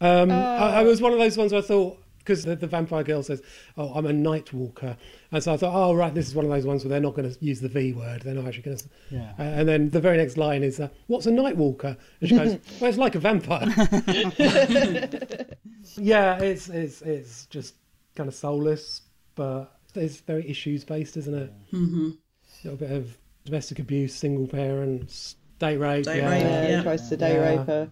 Um, I, I was one of those ones where I thought because the, the vampire girl says, "Oh, I'm a night walker," and so I thought, "Oh, right, this is one of those ones where they're not going to use the V word. They're not actually going to." Yeah. Uh, and then the very next line is, uh, "What's a night walker?" And she goes, "Well, it's like a vampire." yeah, it's it's it's just kind of soulless, but it's very issues based, isn't it? Mm-hmm. A little bit of domestic abuse, single parents, date rape. Date yeah. rape, Yeah, Yeah. he tries to day Yeah. rape her,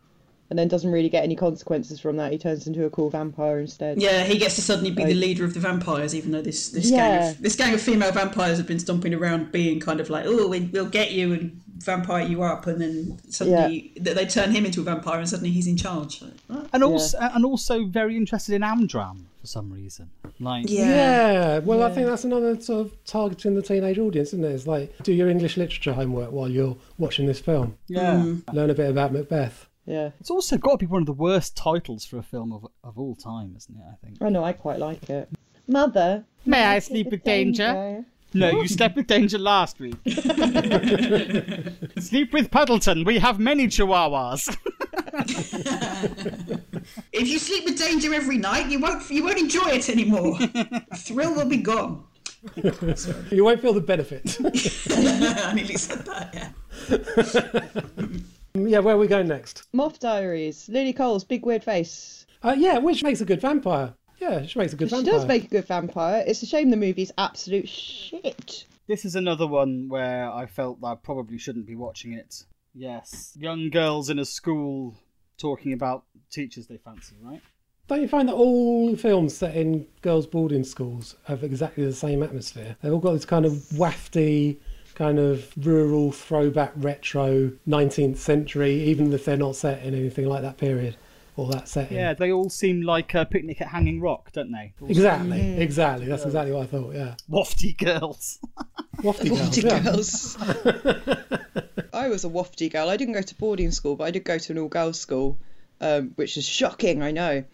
and then doesn't really get any consequences from that. He turns into a cool vampire instead. Yeah, he gets to suddenly be the leader of the vampires, even though this this gang of, this gang of female vampires have been stomping around, being kind of like, oh, we, we'll get you and vampire you up, and then suddenly th they turn him into a vampire, and suddenly he's in charge. Like. And also, and also very interested in Amdram for some reason. Like, Yeah, well, I think that's another sort of targeting the teenage audience, isn't it? It's like do your English literature homework while you're watching this film. yeah. Learn a bit about Macbeth. Yeah. It's also got to be one of the worst titles for a film of of all time, isn't it? I think. I know, I quite like it. Mother. May I sleep with danger? No, you slept with Danger last week. Sleep with Puddleton. We have many chihuahuas. If you sleep with danger every night, you won't you won't enjoy it anymore. Thrill will be gone. You won't feel the benefit. I nearly said that. Yeah. Yeah, where are we going next? Moth Diaries. Lily Cole's big weird face. Uh, yeah, which makes a good vampire. Yeah, she makes a good vampire. She vampire. does make a good vampire. It's a shame the movie's absolute shit. This is another one where I felt that I probably shouldn't be watching it. Yes, young girls in a school talking about teachers they fancy, right? Don't you find that all films set in girls' boarding schools have exactly the same atmosphere? They've all got this kind of wafty, kind of rural throwback retro 19th century, even if they're not set in anything like that period or that setting. Yeah, they all seem like a picnic at Hanging Rock, don't they? Exactly, exactly. That's exactly what I thought, yeah. Wafty girls. Wafty girls. Wafty yeah. girls. I was a wafty girl. I didn't go to boarding school, but I did go to an all girls school, um, which is shocking, I know.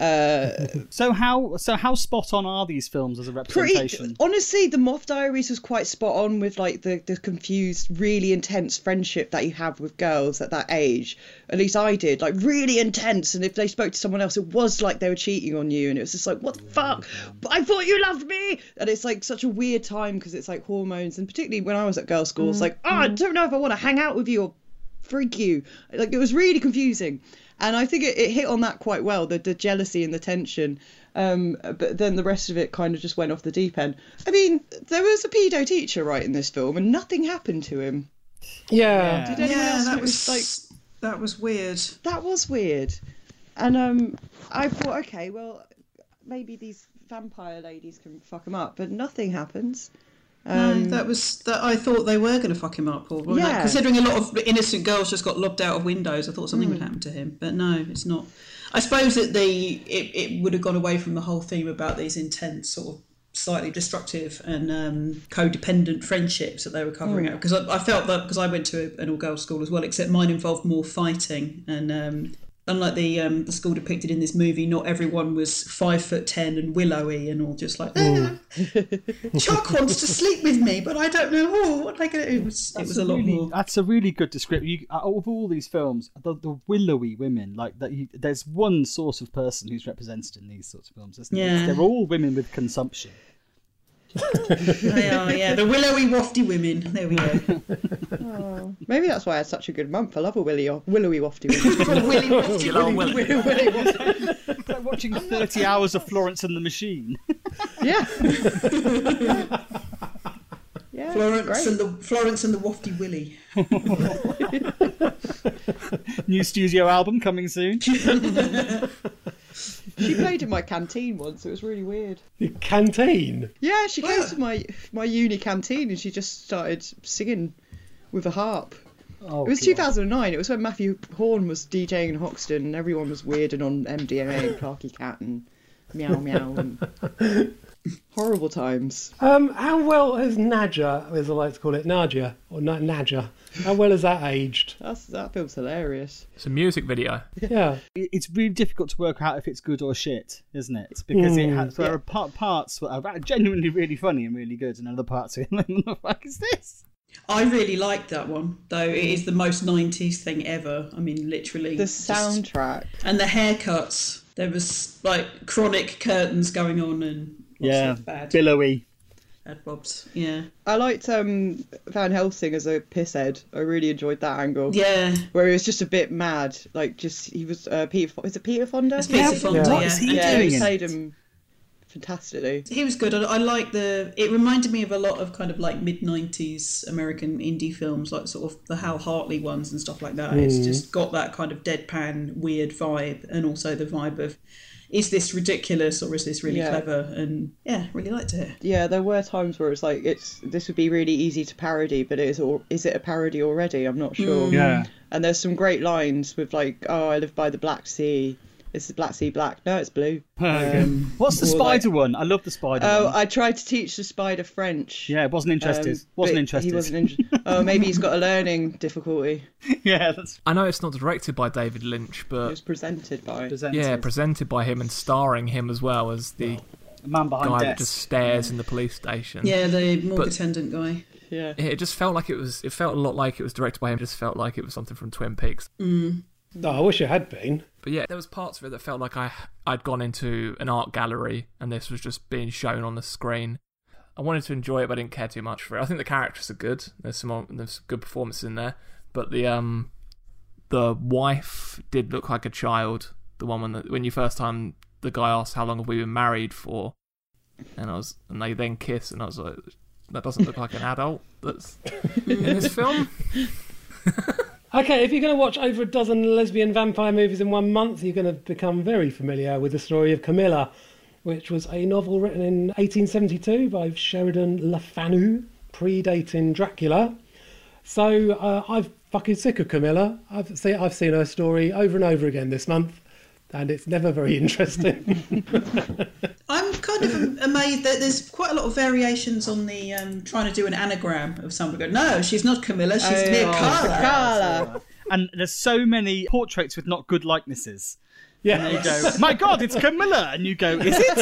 Uh, So how so how spot on are these films as a pretty representation? honestly, the Moth Diaries was quite spot on with like the, the confused, really intense friendship that you have with girls at that age. At least I did, like really intense. And if they spoke to someone else, it was like they were cheating on you, and it was just like, what the fuck? But I thought you loved me, and it's like such a weird time because it's like hormones, and particularly when I was at girls' school, it's like, oh, I don't know if I want to hang out with you or freak you. Like it was really confusing, and I think it, it hit on that quite well the, the jealousy and the tension. Um, but then the rest of it kind of just went off the deep end. I mean, there was a pedo teacher right in this film, and nothing happened to him. Yeah. Did anyone yeah, else that was like that was weird. that was weird? And um, I thought, okay, well, maybe these vampire ladies can fuck him up, but nothing happens. Um, no, that was that. I thought they were going to fuck him up, like, Yeah. considering a lot of innocent girls just got lobbed out of windows, I thought something Hmm. would happen to him. But no, it's not. I suppose that the it, it would have gone away from the whole theme about these intense sort of slightly destructive and um, codependent friendships that they were covering Hmm. out because I, I felt that because I went to an all girls school as well except mine involved more fighting and um, unlike the um, the school depicted in this movie not everyone was five foot ten and willowy and all just like "Ah, Chuck wants to sleep with me but I don't know oh, what am I going to do it was, it was a lot really, more That's a really good description. You, out of all these films, the, the willowy women, like that, you, there's one sort of person who's represented in these sorts of films. Isn't there? Yeah. they're all women with consumption. They are yeah the willowy wafty women there we go oh, maybe that's why I had such a good month. I love a willy, willowy wafty. woman. Willy wafty Good old Willy. It's like watching 30 hours of Florence and the Machine. yeah. yeah. Florence and the Florence and the wafty Willy New studio album coming soon. She played in my canteen once. It was really weird. The canteen. Yeah, she came to ah. my my uni canteen and she just started singing with a harp. Oh, It was God. 2009. It was when Mathew Horne was DJing in Hoxton and everyone was weird and on MDMA and Clarky Cat and meow meow and horrible times. Um, how well has Nadja, as I like to call it, Nadia or Na- Nadja, how well has that aged? That's that film's hilarious. It's a music video. Yeah. It- It's really difficult to work out if it's good or shit, isn't it? Because it has, there are part, parts that are genuinely really funny and really good, and other parts are like, what the fuck is this? I really liked that one, though it is the most 90s thing ever. I mean, literally. The just- soundtrack. And the haircuts. There was like chronic curtains going on and lots Yeah, of bad, billowy. bad bobs. Yeah, I liked um, Van Helsing as a pisshead. I really enjoyed that angle. yeah. Where he was just a bit mad, like just he was uh, Peter. Is it Peter Fonda? It's Peter Fonda, Yeah. What yeah. is he yeah, doing? he played him fantastically. He was good. I, I like the. It reminded me of a lot of kind of like mid '90s American indie films, like sort of the Hal Hartley ones and stuff like that. It's just got that kind of deadpan, weird vibe, and also the vibe of, is this ridiculous or is this really Yeah. clever? And yeah, really liked it. Yeah, there were times where it's like it's this would be really easy to parody, but it is or is it a parody already? I'm not sure. Mm. Yeah. And there's some great lines with like, "Oh, I live by the Black Sea. Is Black Sea black? No, it's blue." Um, What's the or like, spider one? I love the spider Oh, one. I tried to teach the spider French. Yeah, wasn't interested. um, wasn't but interested. He wasn't in- Oh, maybe he's got a learning difficulty. yeah, that's I know it's not directed by David Lynch, but It but was presented by. presented. yeah, presented by him and starring him as well as the man behind guy that just stares in the police station. Yeah, the morgue But- attendant guy. Yeah. It just felt like it was. It felt a lot like it was directed by him. It just felt like it was something from Twin Peaks. Oh, I wish it had been. But yeah, there was parts of it that felt like I I'd gone into an art gallery and this was just being shown on the screen. I wanted to enjoy it, but I didn't care too much for it. I think the characters are good. There's some there's good performances in there, but the um the wife did look like a child. The one when the, when you first time the guy asked how long have we been married for, and I was and they then kiss, and I was like, that doesn't look like an adult that's in this film. Okay, if you're going to watch over a dozen lesbian vampire movies in one month, you're going to become very familiar with the story of Carmilla, which was a novel written in 1872 by Sheridan Le Fanu, predating Dracula. So uh, I've fucking sick of Carmilla. I've I've seen her story over and over again this month, and it's never very interesting. I'm kind of amazed that there's quite a lot of variations on the um, trying to do an anagram of someone going, no, she's not Carmilla, she's Oh, Mia yeah. Carla. Carla. and there's so many portraits with not good likenesses. yeah, And you go, my God, it's Carmilla, and you go, is it?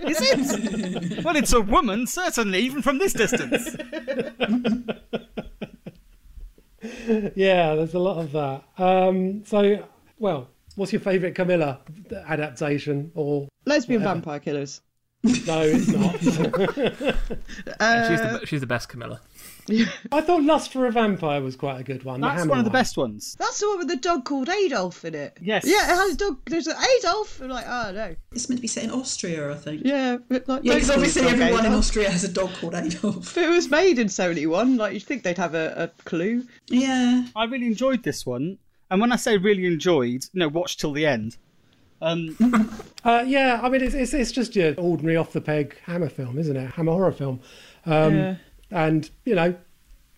Is it? Well, it's a woman, certainly, even from this distance. yeah. There's a lot of that. Um, so, well, what's your favourite Carmilla adaptation? Or Lesbian vampire killers. no, it's not. Uh, she's the she's the best Carmilla. I thought Lust for a Vampire was quite a good one. That's Hammer one of the best ones. That's the one with the dog called Adolf in it. Yes. Yeah, it has a dog. There's an Adolf. I'm like, oh no. It's meant to be set in Austria, I think. Yeah, but like, Yeah, because obviously this dog everyone in Austria has a dog called Adolf. If it was made in 71, like you'd think they'd have a, a clue. Yeah. I really enjoyed this one. And when I say really enjoyed, you know, watch till the end. Um, Uh, yeah, I mean, it's, it's it's just your ordinary off the peg Hammer film, isn't it? Hammer horror film. Um, Yeah. And you know,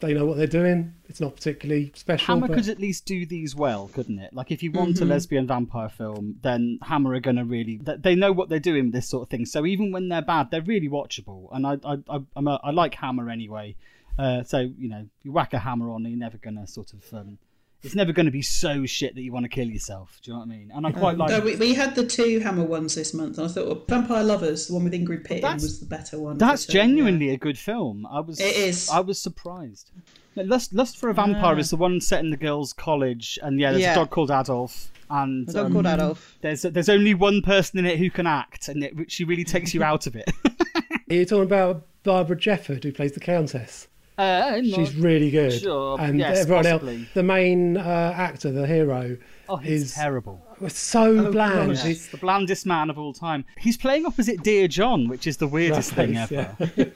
they know what they're doing. It's not particularly special. Hammer but could at least do these well, couldn't it? Like, if you want a lesbian vampire film, then Hammer are going to really. They know what they're doing with this sort of thing. So even when they're bad, they're really watchable. And I, I, I, I'm a, I like Hammer anyway. Uh, so you know, you whack a hammer on, you're never going to sort of. Um, it's never going to be so shit that you want to kill yourself. Do you know what I mean? And I quite like. No, we, we had the two Hammer ones this month, and I thought well, Vampire Lovers, the one with Ingrid Pitt, was the better one. That's But, genuinely a good film. I was. It is. I was surprised. Lust, Lust for a Vampire is the one set in the girls' college, and yeah, there's Yeah. a dog called Adolf, and A dog um, called Adolf. There's there's only one person in it who can act, and it, she really takes you out of it. Are you talking about Barbara Jefford, who plays the Countess? Uh, She's really good. Sure, and yes, everyone possibly. else, the main uh, actor, the hero, oh, he's is terrible. was so bland. Yes, He- the blandest man of all time. He's playing opposite Dear John, which is the weirdest thing ever. yeah.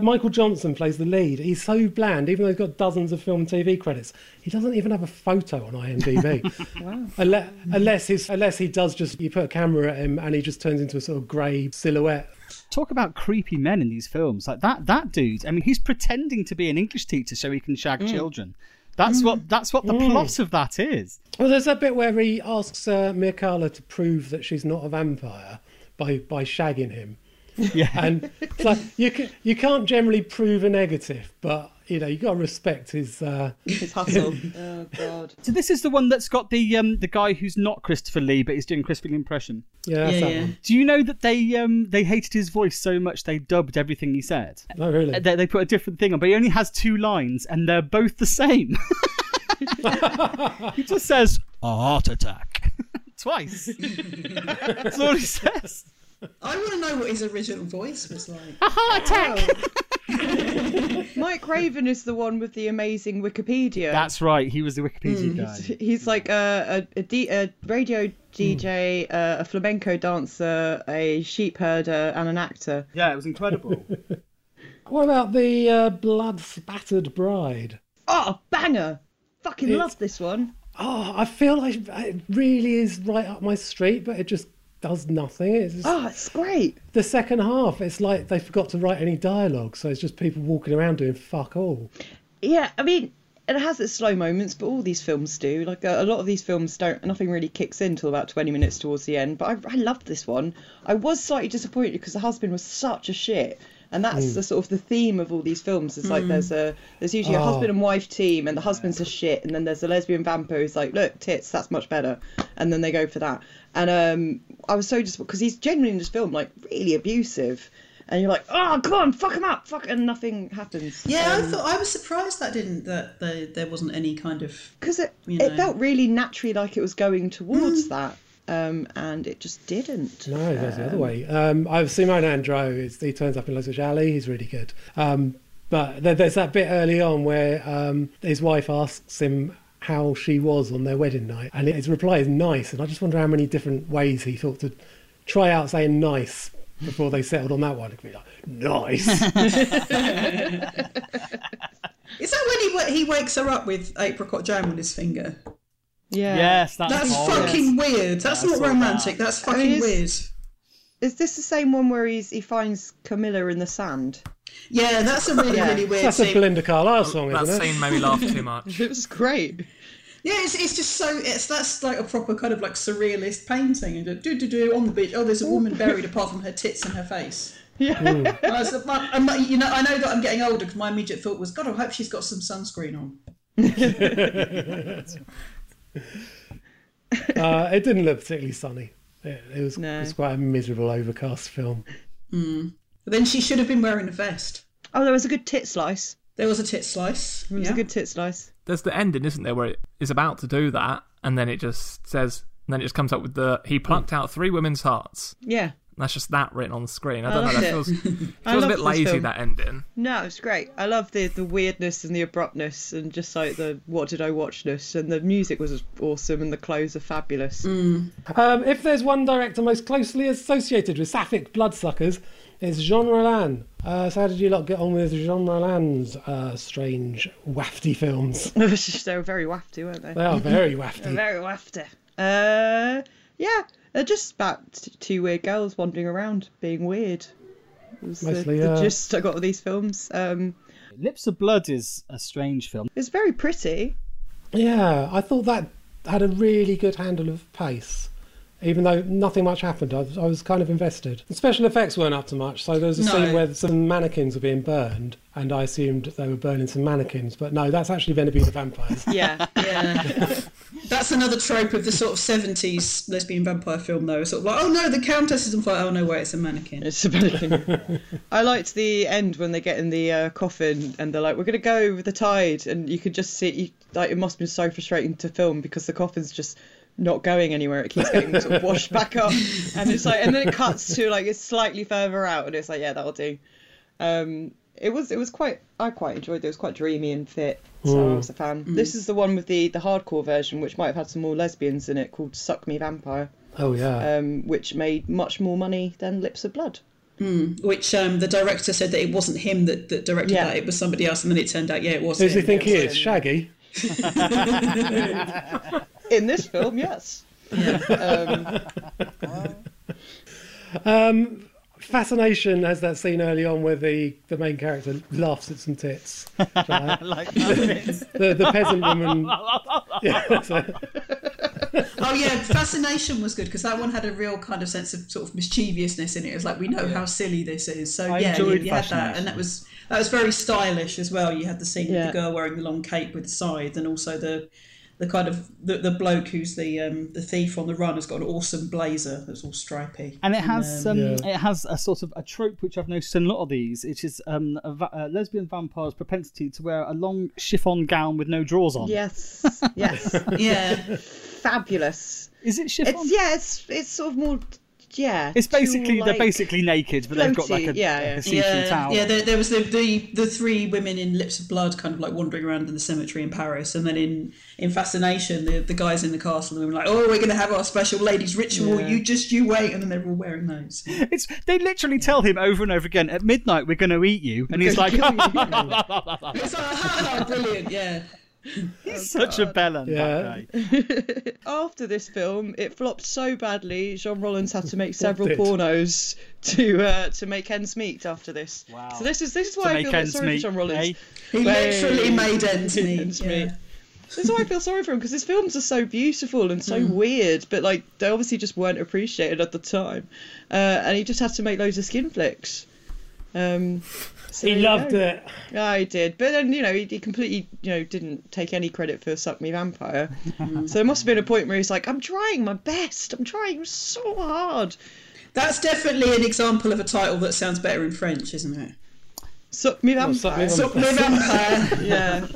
Michael Johnson plays the lead. He's so bland, even though he's got dozens of film and TV credits. He doesn't even have a photo on IMDb. unless, unless, he's, unless he does just, you put a camera at him and he just turns into a sort of grey silhouette. Talk about creepy men in these films. Like that that dude. I mean, he's pretending to be an English teacher so he can shag Mm. children. That's what that's what the plot of that is. Well, there's that bit where he asks uh, to prove that she's not a vampire by, by shagging him. Yeah. And it's like, you, can, you can't generally prove a negative, but, you know, you got to respect his... Uh, His hustle. oh god. So this is the one that's got the um the guy who's not Christopher Lee but he's doing Christopher Lee impression. yeah, Yeah, yeah. Do you know that they um they hated his voice so much they dubbed everything he said? Oh, really? They, they put a different thing on, but he only has two lines and they're both the same. he just says a heart attack twice. That's all he says. I want to know what his original voice was like. A heart attack. Mike Raven is the one with the amazing Wikipedia. That's right. He was the Wikipedia Mm. guy. He's, he's like a, a, a, D, a radio DJ, uh, a flamenco dancer, a sheep herder, and an actor. Yeah, it was incredible. What about the uh, blood spattered bride? Oh, banger! Fucking It's- love this one. Oh, I feel like it really is right up my street, but it just does nothing. It's just, Oh, it's great. the second half. It's like they forgot to write any dialogue, so it's just people walking around doing fuck all. Yeah, I mean, it has its slow moments, but all these films do. Like a, a lot of these films don't. Nothing really kicks in till about twenty minutes towards the end. But I, I loved this one. I was slightly disappointed because the husband was such a shit. And that's Mm. the sort of the theme of all these films. It's like Mm. there's a there's usually a Oh. husband and wife team, and the husband's a shit, and then there's a lesbian vampire who's like, look, tits, that's much better, and then they go for that. And um, I was so disappointed because he's genuinely in this film like really abusive, and you're like, oh come on, fuck him up, fuck, and nothing happens. Yeah, I Um, thought I was surprised that didn't that there, there wasn't any kind of because it you it felt really naturally like it was going towards that, um, and it just didn't. No, it goes the other way. Um, I've Simón Andreu. Is, he turns up in Los Angeles. He's really good. Um, but there's that bit early on where um, his wife asks him how she was on their wedding night, and his reply is nice. And I just wonder how many different ways he thought to try out saying nice before they settled on that one. It could be like nice. Is that when he he wakes her up with apricot jam on his finger? Yeah. Yes, that's, That's fucking weird. That's Yeah, not romantic. that. That's I mean, fucking it's- weird. Is this the same one where he's he finds Carmilla in the sand? Yeah, that's a really Yeah. really weird That's a scene. Belinda Carlisle song, That isn't it? That scene made me laugh too much. It was great. Yeah, it's, it's just so it's that's like a proper kind of like surrealist painting and do do do on the beach. Oh, there's a woman buried apart from her tits and her face. Yeah. Hmm. And I was I'm not- you know, I know that I'm getting older because my immediate thought was, God, I hope she's got some sunscreen on. uh, it didn't look particularly sunny. It, it was, No. it was quite a miserable, overcast film. But then she should have been wearing a vest. Oh, there was a good tit slice. There was a tit slice. There was yeah. a good tit slice. There's the ending, isn't there, where it is about to do that, and then it just says, and then it just comes up with the he plucked out three women's hearts. Yeah. That's just that written on the screen. I I don't know. That it. feels, I feels a bit lazy. film. That ending. No, it's great. I love the the weirdness and the abruptness and just like the what did I watchness and the music was awesome and the clothes are fabulous. Um, if there's one director most closely associated with sapphic bloodsuckers, it's Jean Rollin. Uh, so how did you lot get on with Jean Rollin's uh, strange, wafty films? they were very wafty, weren't they? They are very wafty. very wafty. Uh, yeah, they're just about two weird girls wandering around being weird. It was Mostly, the, the uh, gist I got of these films. Um, Lips of Blood is a strange film. it's very pretty. Yeah, I thought that had a really good handle of pace. Even though nothing much happened, I was, I was kind of invested. The special effects weren't up to much, so there was a No. scene where some mannequins were being burned, and I assumed they were burning some mannequins, but no, that's actually meant to be the vampires. Yeah, Yeah. That's another trope of the sort of 70s lesbian vampire film, though. Sort of like, oh no, the Countess is on fire. Oh no, wait, it's a mannequin. It's a mannequin. I liked the end when they get in the uh, coffin and they're like, "We're gonna go with the tide," and you could just see, you, like, it must have been so frustrating to film because the coffin's just not going anywhere. It keeps getting sort of washed back up, and it's like, and then it cuts to like it's slightly further out, and it's like, yeah, that'll do. Um, it was it was quite I quite enjoyed it. It was quite dreamy and fit, so I was a fan. This is the one with the the hardcore version, which might have had some more lesbians in it, called "Suck Me Vampire," Oh, yeah. um, which made much more money than "Lips of Blood." Which um, the director said that it wasn't him that, that directed Yeah. that, it was somebody else, and then it turned out, yeah, it was Who does he think he is? him. Shaggy? in this film, yes. Um, Um, Fascination has that scene early on where the, the main character laughs at some tits. Right? like that. the, the peasant woman. Yeah, so- Oh yeah, Fascination was good because that one had a real kind of sense of sort of mischievousness in it. It was like we know how silly this is, so I yeah, you, you had that, and that was that was very stylish as well. You had the scene Yeah. with the girl wearing the long cape with the scythe, and also the the kind of the, the bloke who's the um, the thief on the run has got an awesome blazer that's all stripy. And it has um, Yeah. it has a sort of a trope which I've noticed in a lot of these. It is um, a, va- a lesbian vampire's propensity to wear a long chiffon gown with no drawers on. yes, yes, Yeah, fabulous. Is it chiffon? It's yeah, it's it's sort of more yeah. It's basically tulle, they're basically naked, but they've got like a, yeah, like yeah. a see-through yeah, towel. yeah. There, there was the, the the three women in Lips of Blood, kind of like wandering around in the cemetery in Paris, and then in in Fascination, the the guys in the castle, they were like, "Oh, we're going to have our special ladies' ritual. Yeah. You just you wait," and then they're all wearing those. It's they literally tell him over and over again at midnight we're going to eat you, and he's like, It's like, "Ha, ha, brilliant, yeah. he's such a bellend. Yeah. That guy. After this film, it flopped so badly. Jean Rollins had to make several pornos to uh, to make ends meet after this. Wow. So this is this is To why I feel a bit ends sorry meet, for Jean Rollins. eh? He Way- literally made ends meet. Ends yeah. meet. This is why I feel sorry for him because his films are so beautiful and so Hmm. weird, but like they obviously just weren't appreciated at the time, uh, and he just had to make loads of skin flicks. Um, so He there you loved it. Yeah, he did. But then, you know, he, he completely, you know, didn't take any credit for Suck Me Vampire. so there must have been a point where he's like, I'm trying my best. I'm trying so hard. That's definitely an example of a title that sounds better in French, isn't it? Suck Me Well, Suck Me Vampire. Suck me vampire. yeah.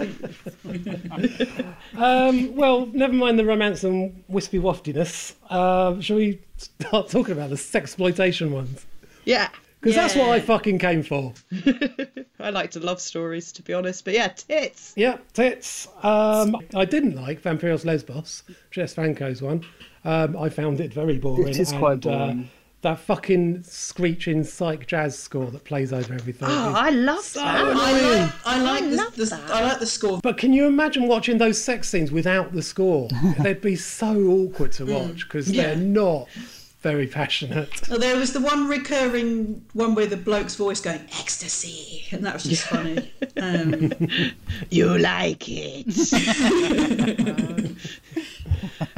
Um, well, never mind the romance and wispy waftiness. Uh, shall we start talking about the sexploitation ones? Yeah. Because that's what I fucking came for. I like to love stories, to be honest. But yeah, tits. Yeah, tits. Um, I didn't like Vampiros Lesbos, Jess Franco's one. Um, I found it very boring. It is quite and, uh, boring. that fucking screeching psych jazz score that plays over everything. Oh, I love so that. I annoying. like, I like, I the, love the, that. I like the score. But can you imagine watching those sex scenes without the score? They'd be so awkward to watch because Yeah. they're not very passionate. Oh, There was the one recurring one with the bloke's voice going ecstasy, and that was just funny. Um, You like it.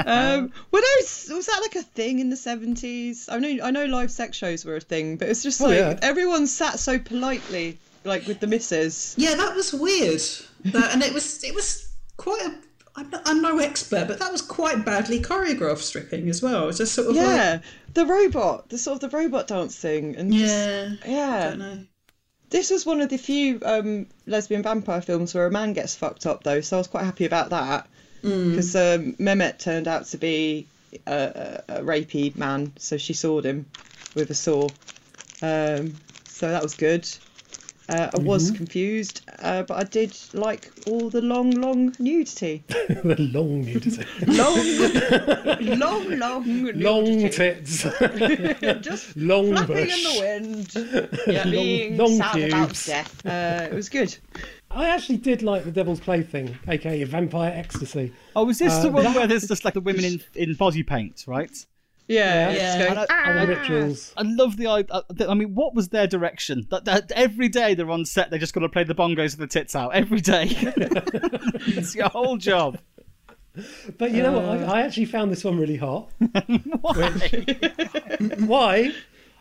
um, were those was that like a thing in the seventies? I know I know live sex shows were a thing, but it's just Oh, like yeah. everyone sat so politely, like with the misses. yeah, that was weird, That- and it was it was quite a. I'm, not, I'm no expert, but that was quite badly choreographed stripping as well. It was just sort of Yeah, the robot, the sort of the robot dance thing, and like, just- yeah, I yeah. don't know. This was one of the few um, lesbian vampire films where a man gets fucked up, though, so I was quite happy about that. Because um, Mehmet turned out to be a, a, a rapey man, so she sawed him with a saw. Um, so that was good. Uh, I was confused, uh, but I did like all the long, long nudity. the long nudity. Long, long, long nudity. long tits. Just long flapping bush. in the wind, being long sad about pubes. death. Uh, it was good. I actually did like the Devil's Plaything, aka Vampire Ecstasy. Oh, is this Uh, the one that- where there's just like the women in, in body paint, right? Yeah, Yeah. just And going, I, I- ah. I love the idea. Uh, I mean, what was their direction? That, that every day they're on set, they're just got to play the bongos with the tits out every day. it's your whole job. But you know what? I, I actually found this one really hot. Why? Why?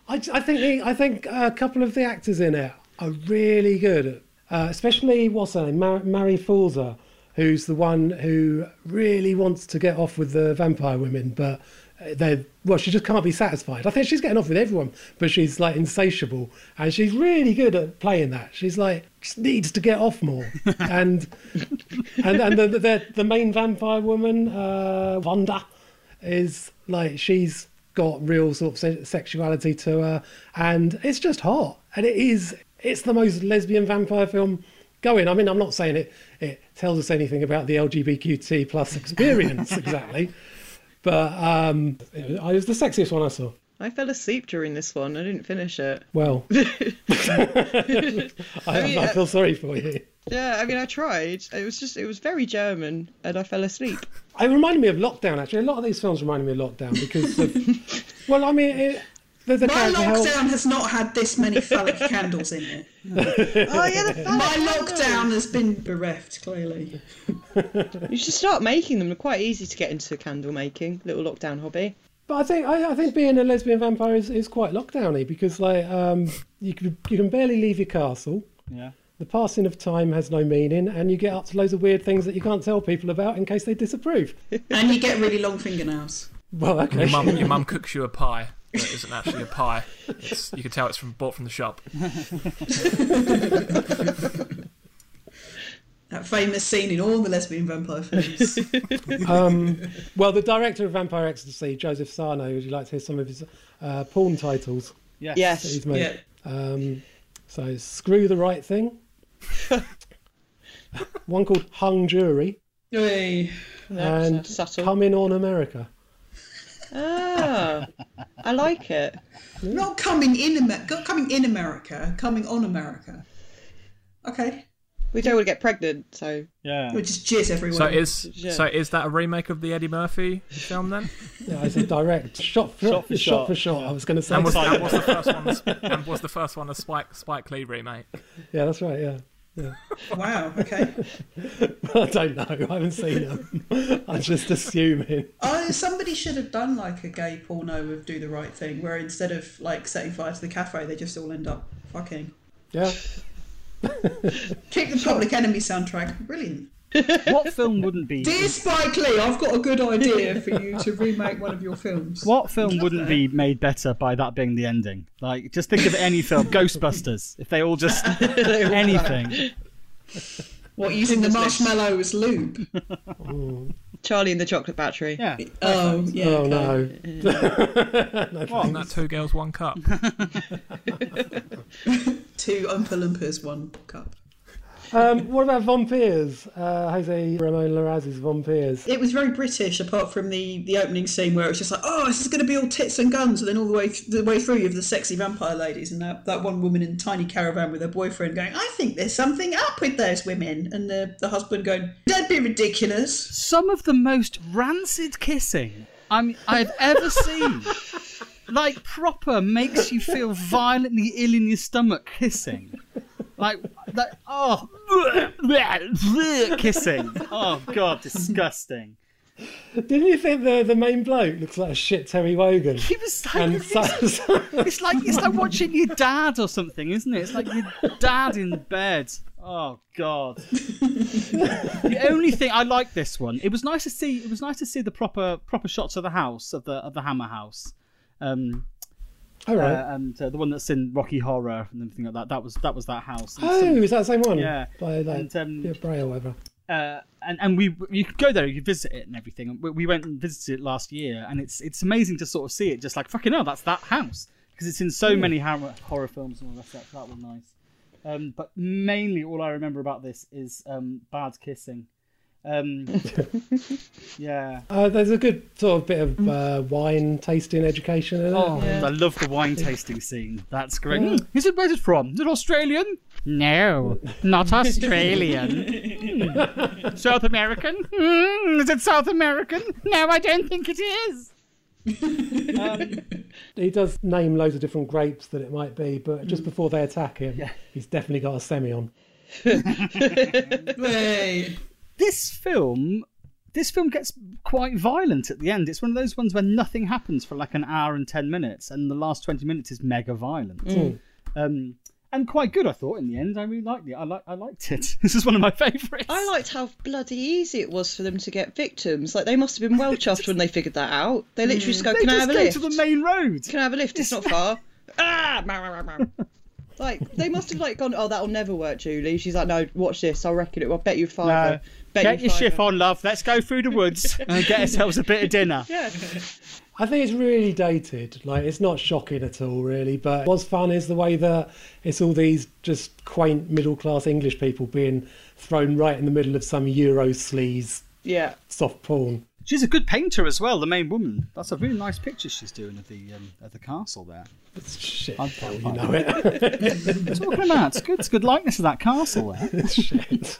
I, I think the, I think uh, a couple of the actors in it are really good, uh, especially what's her name, Mar- Mary Forså, who's the one who really wants to get off with the vampire women, but they well, she just can't be satisfied. I think she's getting off with everyone, but she's like insatiable, and she's really good at playing that. She's like just needs to get off more, and and and the the, the main vampire woman, uh, Wanda, is like she's got real sort of se- sexuality to her, and it's just hot, and it is it's the most lesbian vampire film going. I mean, I'm not saying it it tells us anything about the LGBTQT plus experience exactly, but um, it was the sexiest one I saw. I fell asleep during this one. I didn't finish it. Well, I, mean, I uh, feel sorry for you. Yeah, I mean, I tried. It was just, it was very German, and I fell asleep. It reminded me of Lockdown. Actually, a lot of these films reminded me of Lockdown because of, well, I mean, it, the, the My character how- lockdown has not had this many phallic candles in it. Oh yeah, the My phallic lockdown has been bereft, clearly. You should start making them. They're quite easy to get into candle making. Little lockdown hobby. But I think I, I think being a lesbian vampire is, is quite lockdowny because like um, you can you can barely leave your castle. Yeah. The passing of time has no meaning, and you get up to loads of weird things that you can't tell people about in case they disapprove. And you get really long fingernails. Well, okay. Your mum, your mum cooks you a pie that isn't actually a pie. It's, you can tell it's from bought from the shop. That famous scene in all the lesbian vampire films. Um, well, the director of Vampire Ecstasy, Joseph Sarno, would you like to hear some of his uh, porn titles Yes. that Yes. he's made? yeah. Um, so, Screw the Right Thing. One called Hung Jury Hey. and subtle. Coming on America. Ah, I like it. Not coming in America, coming in America, coming on America. Okay. We don't want to get pregnant, so Yeah. We just jizz everywhere. So is Yeah. so is that a remake of the Eddie Murphy film then? Yeah, it's a direct. Shot for Shot for shot, shot. for shot. I was going to say. And was, and was the first one and was the first one a Spike Spike Lee remake? Yeah, that's right. Yeah. Wow. Okay. I don't know. I haven't seen them. I'm just assuming. Oh, somebody should have done like a gay porno with "Do the Right Thing," where instead of like setting fire to the cafe, they just all end up fucking. Yeah. Kick the Public Enemy soundtrack. Brilliant. What film wouldn't be? Dear Spike Lee, I've got a good idea for you to remake one of your films. What film wouldn't be made better by that being the ending? Like, just think of any film. Ghostbusters. If they all just anything. What using the marshmallows loop? Charlie and the Chocolate Factory. Yeah. Oh yeah. Oh okay. no. Oh, Wasn't that two girls, one cup? Two Oompa Loompas, one cup. Um, what about Vampires? Uh, Jose Ramon Larraz's Vampires. It was very British, apart from the, the opening scene where it was just like, oh, this is going to be all tits and guns, and then all the way the way through you have the sexy vampire ladies, and that, that one woman in a tiny caravan with her boyfriend going, I think there's something up with those women, and the, the husband going, don't be ridiculous. Some of the most rancid kissing I mean, I've ever seen. Like proper makes you feel violently ill in your stomach kissing. Like that oh kissing. Oh god, disgusting. Didn't you think the the main bloke looks like a shit Terry Wogan? He was like, it's, so, so- it's like it's like watching your dad or something, isn't it? It's like your dad in bed. Oh god. the only thing I like this one. It was nice to see. It was nice to see the proper proper shots of the house of the of the Hammer House. Um, all right. uh, and uh, the one that's in Rocky Horror and everything like that. That was that was that house. And oh, some- is that the same one? Yeah. By like And, um, yeah, Bray or whatever. uh, and and we you could go there, you could visit it and everything. We, we went and visited it last year, and it's it's amazing to sort of see it. Just like fucking hell, that's that house because it's in so many horror, horror films and all that stuff. That was nice. Um, but mainly, all I remember about this is um, bad kissing. Um, yeah. Uh, there's a good sort of bit of uh, wine tasting education in it. Oh, I love the wine tasting scene. That's great. Mm, Is it where's it from? Is it Australian? No, not Australian. Hmm. South American? Mm, is it South American? No, I don't think it is. He does name loads of different grapes that it might be, but Mm. just before they attack him, he's definitely got a semi on. Hey. This film, this film gets quite violent at the end. It's one of those ones where nothing happens for like an hour and ten minutes, and the last twenty minutes is mega violent. Mm. Um, and quite good, I thought. In the end, I really liked it. I like, I liked it. This is one of my favourites. I liked how bloody easy it was for them to get victims. Like they must have been well chuffed when they figured that out. They literally just go, They "Can I have a go lift? to the main road. Can I have a lift? It's not far." ah! Like they must have like gone, "Oh, that'll never work, Julie." She's like, "No, watch this. I reckon it. will bet you five. No. Bet Get you your fiver." shift on, love. Let's go through the woods and get ourselves a bit of dinner. Yeah. I think it's really dated. Like it's not shocking at all, really. But what's fun is the way that it's all these just quaint middle class English people being thrown right in the middle of some Euro sleaze Yeah. soft porn. She's a good painter as well, the main woman. That's a really nice picture she's doing of the um, of the castle there. It's shit. I- hell, I- you know it. Talking about it's good. It's good likeness of that castle there. It's shit.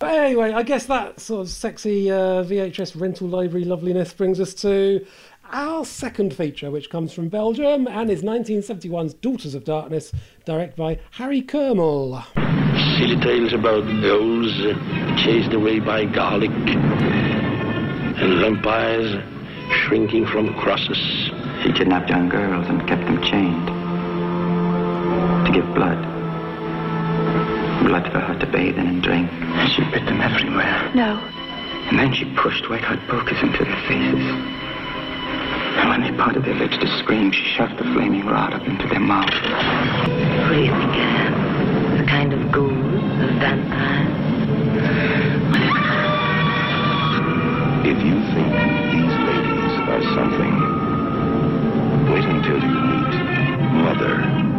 But anyway, I guess that sort of sexy uh, VHS rental library loveliness brings us to our second feature, which comes from Belgium and is 1971's Daughters of Darkness, directed by Harry Kümel. Silly tales about ghouls chased away by garlic and vampires shrinking from crosses. He kidnapped young girls and kept them chained to give blood blood for her to bathe in and drink. She bit them everywhere. No. And then she pushed white-hot pokers into their faces. And when they parted their lips to scream, she shoved the flaming rod up into their mouths. What do you think I am? A kind of ghoul? A vampire? if you think these ladies are something, wait until you meet Mother.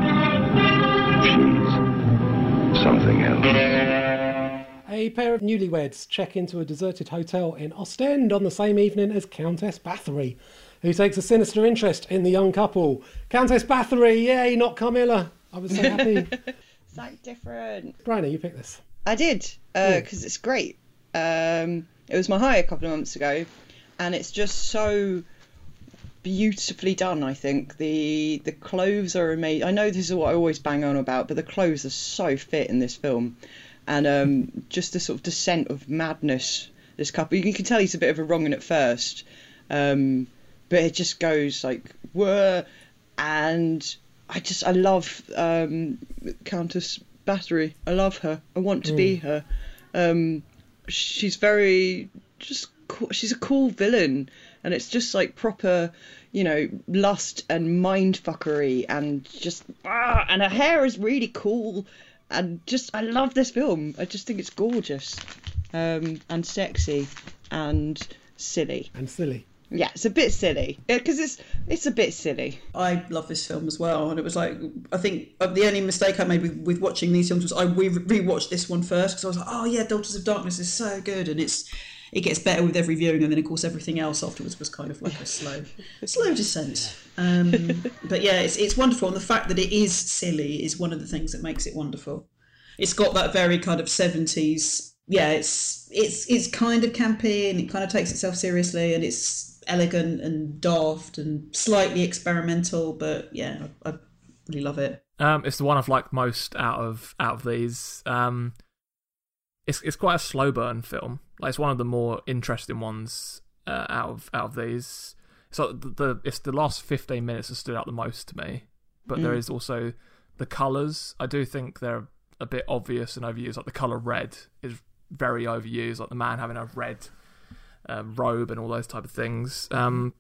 A pair of newlyweds check into a deserted hotel in Ostend on the same evening as Countess Bathory, who takes a sinister interest in the young couple. Countess Bathory, yay, not Carmilla. I was so happy. Something different. Bryony, you picked this. I did because it's great. Um, it was my high a couple of months ago, and it's just so beautifully done. I think the the clothes are amazing. I know this is what I always bang on about, but the clothes are so fit in this film, and um, just the sort of descent of madness. This couple, you can tell he's a bit of a wrong at first, um, but it just goes like whir, and I just I love um, Countess Bathory. I love her. I want to be her. Um, she's very just cool. she's a cool villain, and it's just like proper, you know, lust and mind fuckery, and just ah, and her hair is really cool, and just I love this film. I just think it's gorgeous, um, and sexy, and silly. And silly. Yeah, it's a bit silly because it's it's a bit silly. I love this film as well, and it was like I think uh, the only mistake I made with, with watching these films was I re- rewatched this one first because I was like, oh yeah, Daughters of Darkness is so good, and it's it gets better with every viewing, and then of course everything else afterwards was kind of like a slow slow descent. Um, but yeah, it's it's wonderful, and the fact that it is silly is one of the things that makes it wonderful. It's got that very kind of seventies. Yeah, it's it's it's kind of campy and it kind of takes itself seriously, and it's elegant and daft and slightly experimental, but yeah, I, I really love it. Um, it's the one I've liked most out of out of these. Um, it's it's quite a slow burn film. Like it's one of the more interesting ones uh, out of out of these. So the, the it's the last fifteen minutes that stood out the most to me. But there Mm. is also the colors. I do think they're a bit obvious and overused. Like the color red is very overused. Like the man having a red uh, robe and all those type of things. Um,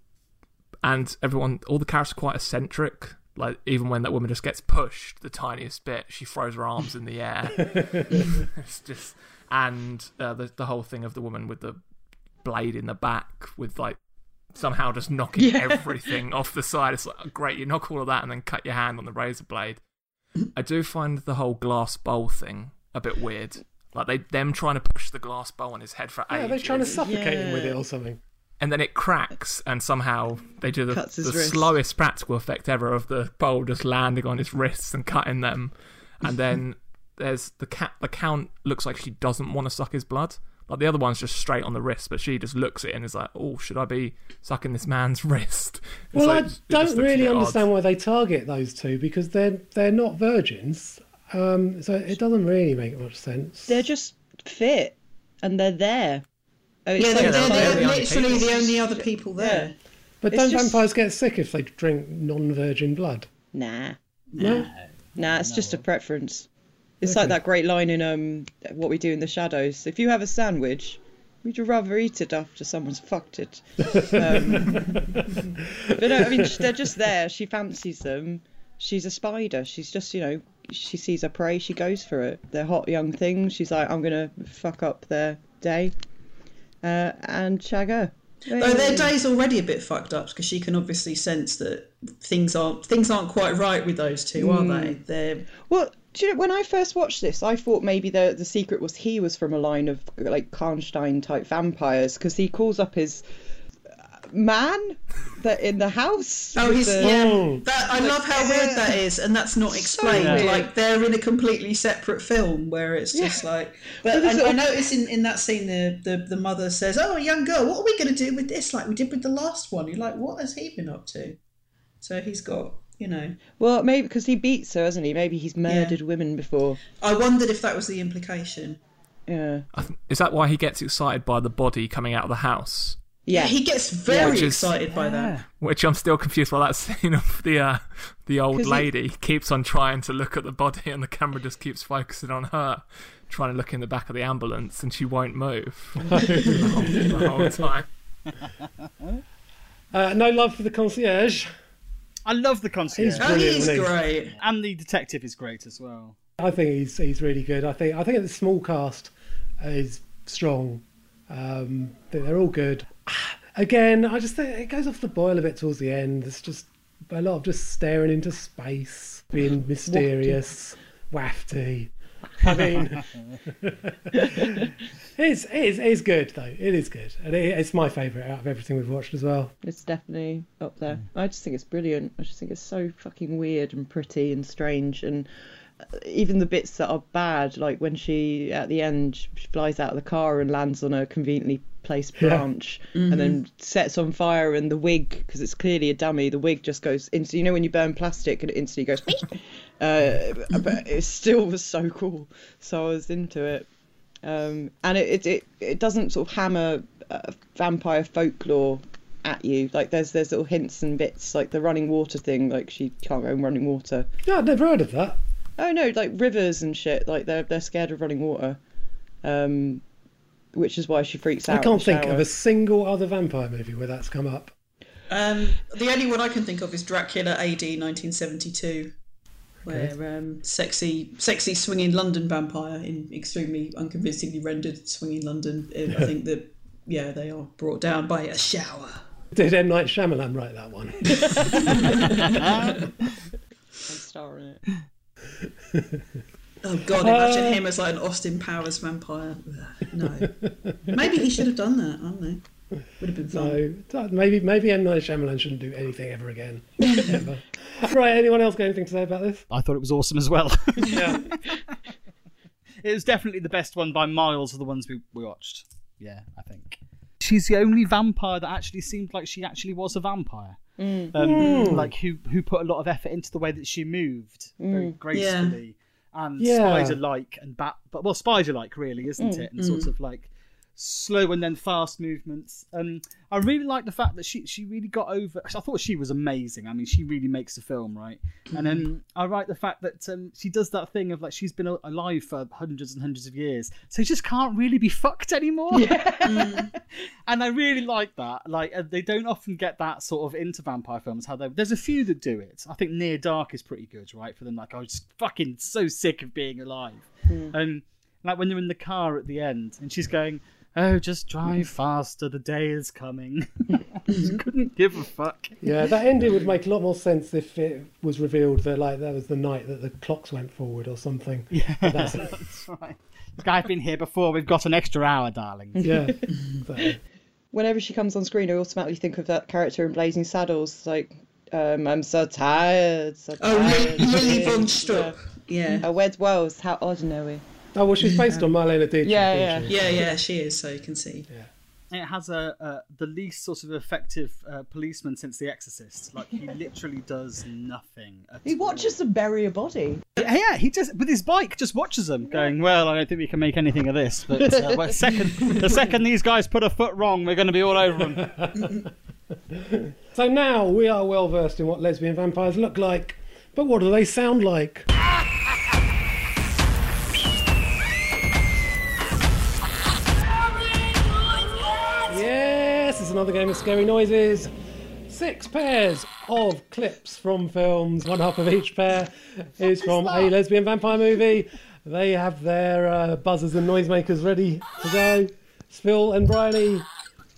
and everyone, all the characters are quite eccentric. Like even when that woman just gets pushed the tiniest bit, she throws her arms in the air. it's just and uh, the the whole thing of the woman with the blade in the back with like somehow just knocking Yeah. everything off the side. It's like great, you knock all of that and then cut your hand on the razor blade. I do find the whole glass bowl thing a bit weird. Like they them trying to push the glass bowl on his head for Yeah, ages they're trying to suffocate him with it or something. and then it cracks, and somehow they do the, the slowest practical effect ever of the bowl just landing on his wrists and cutting them. And then there's the cat. The count looks like she doesn't want to suck his blood. Like the other one's just straight on the wrist, but she just looks at it and is like, "Oh, should I be sucking this man's wrist?" It's Well, like- I don't really bit odd. understand why they target those two because they're they're not virgins. Um, so it doesn't really make much sense. They're just fit, and they're there. Oh, Yeah, so they're, they're they're, the they're literally the only other people there. but it's don't just- vampires get sick if they drink non-virgin blood? Nah, No. nah, it's just a preference. It's Okay. like that great line in um, What We Do in the Shadows. If you have a sandwich, would you rather eat it after someone's fucked it? Um, but no, I mean, they're just there. She fancies them. She's a spider. She's just, you know, she sees a prey, she goes for it. They're hot young things. She's like, I'm gonna fuck up their day, uh, and shag her. Though their day's already a bit fucked up because she can obviously sense that things aren't things aren't quite right with those two, are they? They're Well, do you know, when I first watched this, I thought maybe the the secret was he was from a line of like Karnstein type vampires because he calls up his uh, man that in the house. Oh, he's the- yeah. That I love how weird that is, and that's not explained. weird. Like they're in a completely separate film where it's just like. But But it's I, I notice in, in that scene the, the the mother says, "Oh, young girl, what are we going to do with this? Like we did with the last one." You're like, "What has he been up to?" So he's got, you know. Well, maybe because he beats her, hasn't he? Maybe he's murdered women before. I wondered if that was the implication. Yeah. Th- Is that why he gets excited by the body coming out of the house? Yeah. He gets very Which is- excited by that. Which I'm still confused by that scene of the uh, the old 'Cause he- lady keeps on trying to look at the body and the camera just keeps focusing on her, trying to look in the back of the ambulance and she won't move the, whole, the whole time. Uh, no love for the concierge. I love the concierge. He's brilliant. he's great. and the detective is great as well. I think he's he's really good. I think I think the small cast is strong. Um, they're all good. Again, I just think it goes off the boil a bit towards the end. There's just a lot of just staring into space, being mysterious, wafty. I mean, it's, it's it's good though. It is good, and it, it's my favourite out of everything we've watched as well. It's definitely up there. I just think it's brilliant. I just think it's so fucking weird and pretty and strange and even the bits that are bad, like when she at the end she flies out of the car and lands on a conveniently placed Yeah. branch and then sets on fire and the wig because it's clearly a dummy the wig just goes into you know when you burn plastic and it instantly goes uh, but it still was so cool. So I was into it. Um, and it, it it it doesn't sort of hammer uh, vampire folklore at you. Like there's there's little hints and bits like the running water thing like she can't go in running water. Yeah, I'd never heard of that. Oh no like rivers and shit like they're they're scared of running water um which is why she freaks out I can't think shower. of a single other vampire movie where that's come up. Um, the only one I can think of is Dracula AD 1972, where um, sexy, sexy swinging London vampire in extremely unconvincingly rendered swinging London. uh, I think that yeah, they are brought down by a shower. Did M Night Shyamalan write that one? I'm starring it Oh God! Imagine him as like an Austin Powers vampire. No, maybe he should have done that. I don't know. Would have been fun. So maybe maybe M Night Shyamalan shouldn't do anything ever again. Ever. right? Anyone else got anything to say about this? I thought it was awesome as well. Yeah. it was definitely the best one by miles of the ones we, we watched. Yeah, I think. She's the only vampire that actually seemed like she actually was a vampire. Um, Mm. Like who who put a lot of effort into the way that she moved very Mm. gracefully and Yeah. spider like and bat but well spider like really isn't Mm. it and sort of like slow and then fast movements um i really like the fact that she she really got over i thought she was amazing i mean she really makes the film right and then i like the fact that um, she does that thing of like she's been alive for hundreds and hundreds of years so she just can't really be fucked anymore and I really like that. Like uh, they don't often get that sort of into vampire films. How they there's a few that do it. I think Near Dark is pretty good, right? For them, like I was just fucking so sick of being alive. And like when they're in the car at the end, and she's going, "Oh, just drive faster. The day is coming." Just couldn't give a fuck. Yeah, that ending would make a lot more sense if it was revealed that like that was the night that the clocks went forward or something. Yeah, But that's- that's right. I've been here before. We've got an extra hour, darling. yeah. So, whenever she comes on screen I automatically think of that character in Blazing Saddles like um, I'm so tired so Oh, tired Lily, Lily von Yeah. Strupp. Yeah. Uh, Wed Wells how ordinary oh well, she's based on Marlene Dietrich. Yeah, isn't Yeah, yeah, she is. So you can see. Yeah It has a, a the least sort of effective uh, policeman since The Exorcist. Like he literally does nothing. At he watches them bury a body Yeah, yeah, he just with his bike just watches them, going, "Well, I don't think we can make anything of this." But uh, well, second, the second these guys put a foot wrong, we're going to be all over them. So now we are well versed in what lesbian vampires look like, but what do they sound like? Yes, another game of scary noises. Six pairs of clips from films. One half of each pair is from a lesbian vampire movie. They have their uh, buzzers and noisemakers ready to go. It's Phil and Bryony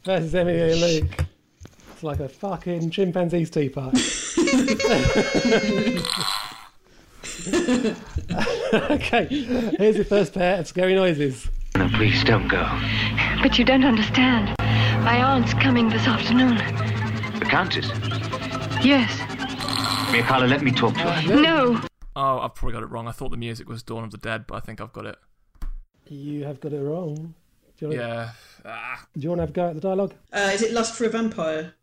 versus Emily and Luke. It's like a fucking chimpanzee's tea party. okay, here's the first pair of scary noises. No, please don't go. But you don't understand. My aunt's coming this afternoon. The Countess. Yes. Mircalla, let me talk to her. No. Oh, I've probably got it wrong. I thought the music was Dawn of the Dead, but I think I've got it. You have got it wrong. Do you want, Yeah. Ah. do you want to have a go at the dialogue? Uh, is it Lust for a Vampire?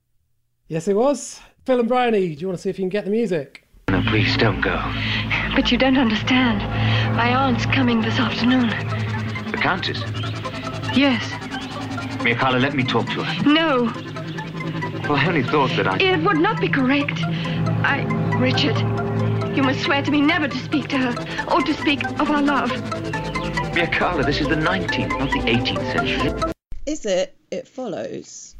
Yes, it was. Phil and Bryony, do you want to see if you can get the music? No, please don't go. But you don't understand. My aunt's coming this afternoon. The Countess. Yes. Mircalla, let me talk to her. No. Well, I only thought that I. It would not be correct. I. Richard, you must swear to me never to speak to her or to speak of our love. Mia Carla, this is the 19th, not the 18th century. is it it follows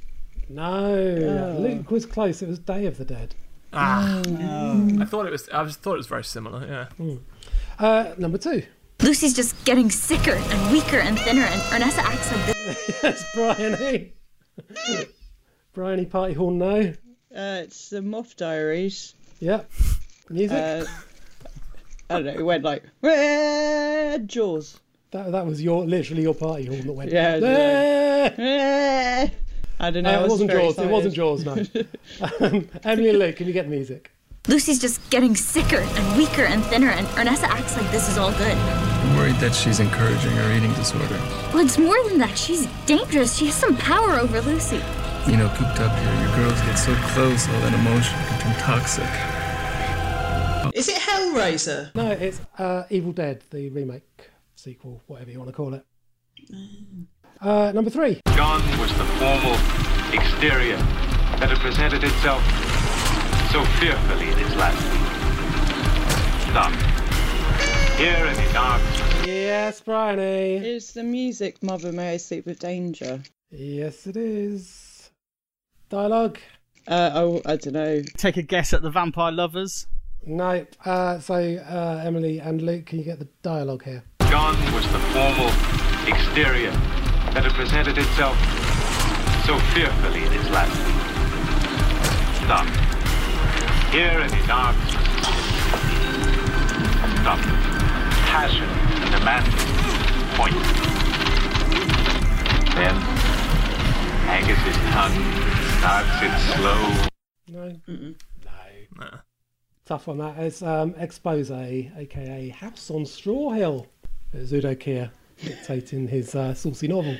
No, Oh. Luke was close. It was Day of the Dead. Ah. I thought it was. I just thought it was very similar. Yeah. Uh, number two. Lucy's just getting sicker and weaker and thinner, and Ernessa acts like this. Yes, Bryony. Bryony Party Hall, now. uh, it's the Moth Diaries Yep. Music. uh, I don't know. It went like "Wah!" Jaws. That, that was your literally your party horn that went. Yeah. "Ah!" I don't know. Uh, it was wasn't very Jaws. It wasn't Jaws. No. um, Emily and Luke, can you get the music? Lucy's just getting sicker and weaker and thinner, and Ernessa acts like this is all good. I'm worried that she's encouraging her eating disorder. Well, it's more than that. She's dangerous. She has some power over Lucy. You know, cooped up here, your girls get so close, all that emotion can turn toxic. Is it Hellraiser? No, it's uh, Evil Dead, the remake, sequel, whatever you want to call it. Uh, number three. Gone was the formal exterior that had presented itself so fearfully in its last week. Stop. Here in the dark. Yes, Bryony. Is the music Mother May I Sleep with Danger? Yes, it is. Dialogue. Uh, oh, I don't know. Take a guess at the vampire lovers. No. Uh, so, uh, Emily and Luke, can you get the dialogue here? Gone was the formal exterior that had presented itself so fearfully in its last. Stop. Here in the dark. Stop. Passion and demand. Point. Then Angus's tongue starts its slow. No. No. Tough on that. It's um, Expose, aka House on Straw Hill. Udo Kier dictating his uh, saucy novel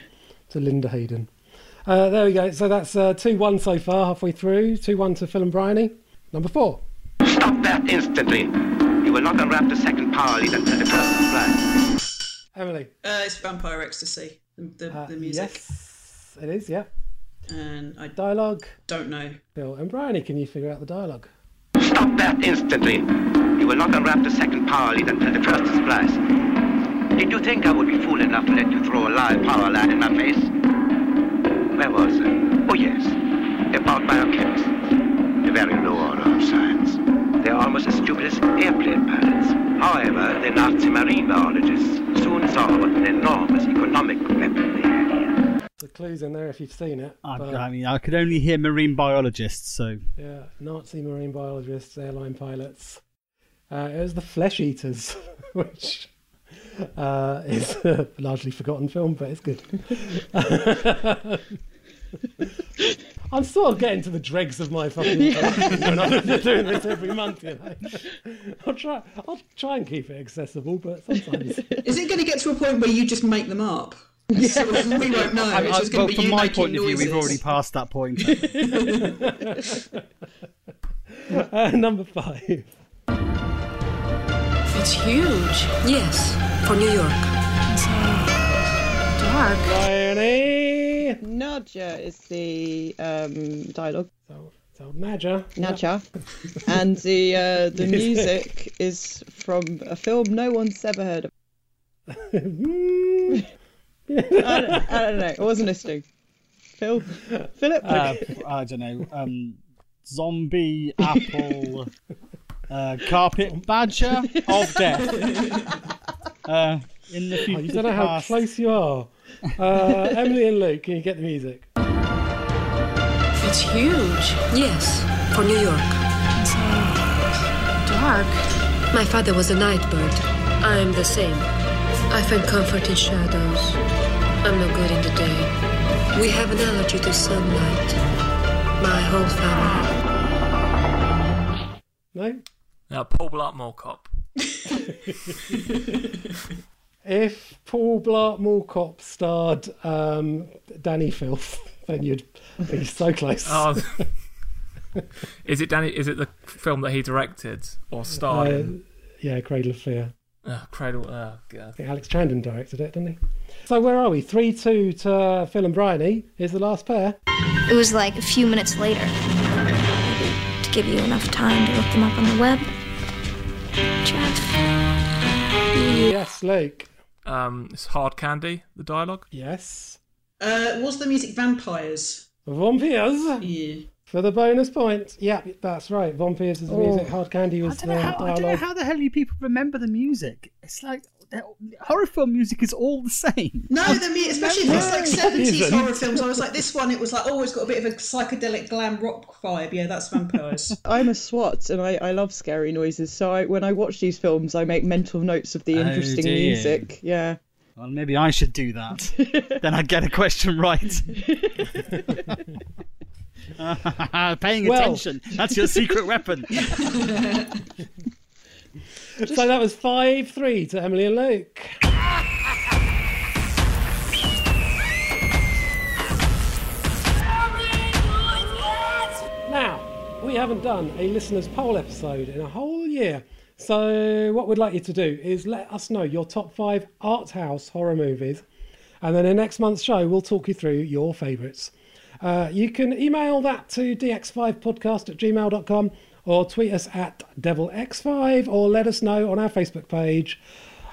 to Linda Hayden. Uh, there we go. So that's uh, 2 1 so far, halfway through. 2 1 to Phil and Bryony. Number four. Stop that instantly. You will not unwrap the second power lead until the first is flash. Emily. Uh, it's Vampire Ecstasy, the, the, the music. Uh, Yes, it is, yeah. And I Dialogue. don't know. Bill and Bryony, can you figure out the dialogue? Stop that instantly. You will not unwrap the second power lead until the first is flash. Did you think I would be fool enough to let you throw a live power line in my face? Where was it? Oh, yes. About biochemists. A very low order of science. They're almost as stupid as airplane pilots. However, the Nazi marine biologists soon saw what an enormous economic weapon they had here. The clue's in there if you've seen it. I, but- I mean, I could only hear marine biologists, so Yeah, Nazi marine biologists, airline pilots. Uh, it was the Flesh Eaters, which uh, is a largely forgotten film, but it's good. I'm sort of getting to the dregs of my fucking Yeah. collection I'm doing this every month. You know, I'll try. I'll try and keep it accessible, but sometimes. Is it going to get to a point where you just make them up? Sort of, we won't know. I- I- well, going to be from my making point of view, we've already passed that point. uh, number five. It's huge. Yes, for New York. It's so dark. Bryony. Nadja is the um, dialogue. So, so Nadja. Nadja. and the uh, the music is from a film no one's ever heard of. I, don't, I don't know. I wasn't listening. Phil, Philip. uh, I don't know. Um, zombie apple uh, carpet badger of death. Uh, in the Oh, future, you don't know how close you are. Uh, Emily and Luke, can you get the music? It's huge. Yes, for New York. It's dark. My father was a night bird. I am the same. I find comfort in shadows. I'm no good in the day. We have an allergy to sunlight. My whole family. No? Now, Paul Blart Mall Cop. If Paul Blart Mall Cop starred um, Dani Filth, then you'd be so close. Oh. is it Dani? Is it the film that he directed or starred Uh, in? yeah, Cradle of Fear. Oh, Cradle. Oh, I God. think Alex Chandon directed it, didn't he? So where are we? 3 2 to Phil and Bryony is the last pair. It was like a few minutes later. To give you enough time to look them up on the web. Jeff. Yes, Luke. Um, it's Hard Candy. The dialogue. Yes. Uh, was the music Vampyres? Vampyres? Yeah. For the bonus point. Yeah, that's right. Von Pierce's Oh. music, Hard Candy I was don't, the know how, I don't know dialogue. how the hell you people remember the music. It's like the- horror film music is all the same. No, the mu- especially if it's like seventies horror films. I was like, this one, it was like, oh, it's got a bit of a psychedelic glam rock vibe. Yeah, that's Vampyres. I'm a swat and I, I love scary noises. So I, when I watch these films, I make mental notes of the Oh, interesting do you? music. Yeah. Well, maybe I should do that. then I'd get a question right. Paying Well- attention. That's your secret weapon. So that was 5 3 to Emily and Luke. Now, we haven't done a listeners' poll episode in a whole year. So, what we'd like you to do is let us know your top five art house horror movies. And then in next month's show, we'll talk you through your favourites. Uh, you can email that to dx5podcast at gmail.com or tweet us at devilx5 or let us know on our Facebook page.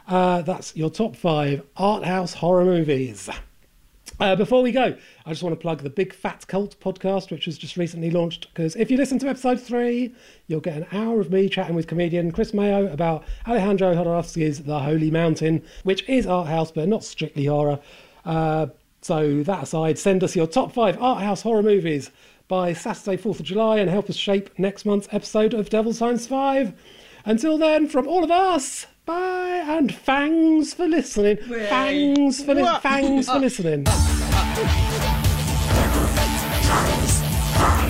Uh, that's your top five art house horror movies. Uh, before we go, I just want to plug the Big Fat Cult podcast, which was just recently launched. Because if you listen to episode three, you'll get an hour of me chatting with comedian Chris Mayo about Alejandro Jodorowsky's The Holy Mountain, which is art house but not strictly horror. Uh, so that aside, send us your top five art house horror movies by Saturday, 4th of July, and help us shape next month's episode of Devil Science 5. Until then, from all of us, bye and fangs for listening. Yay. Fangs for, li- fangs for listening.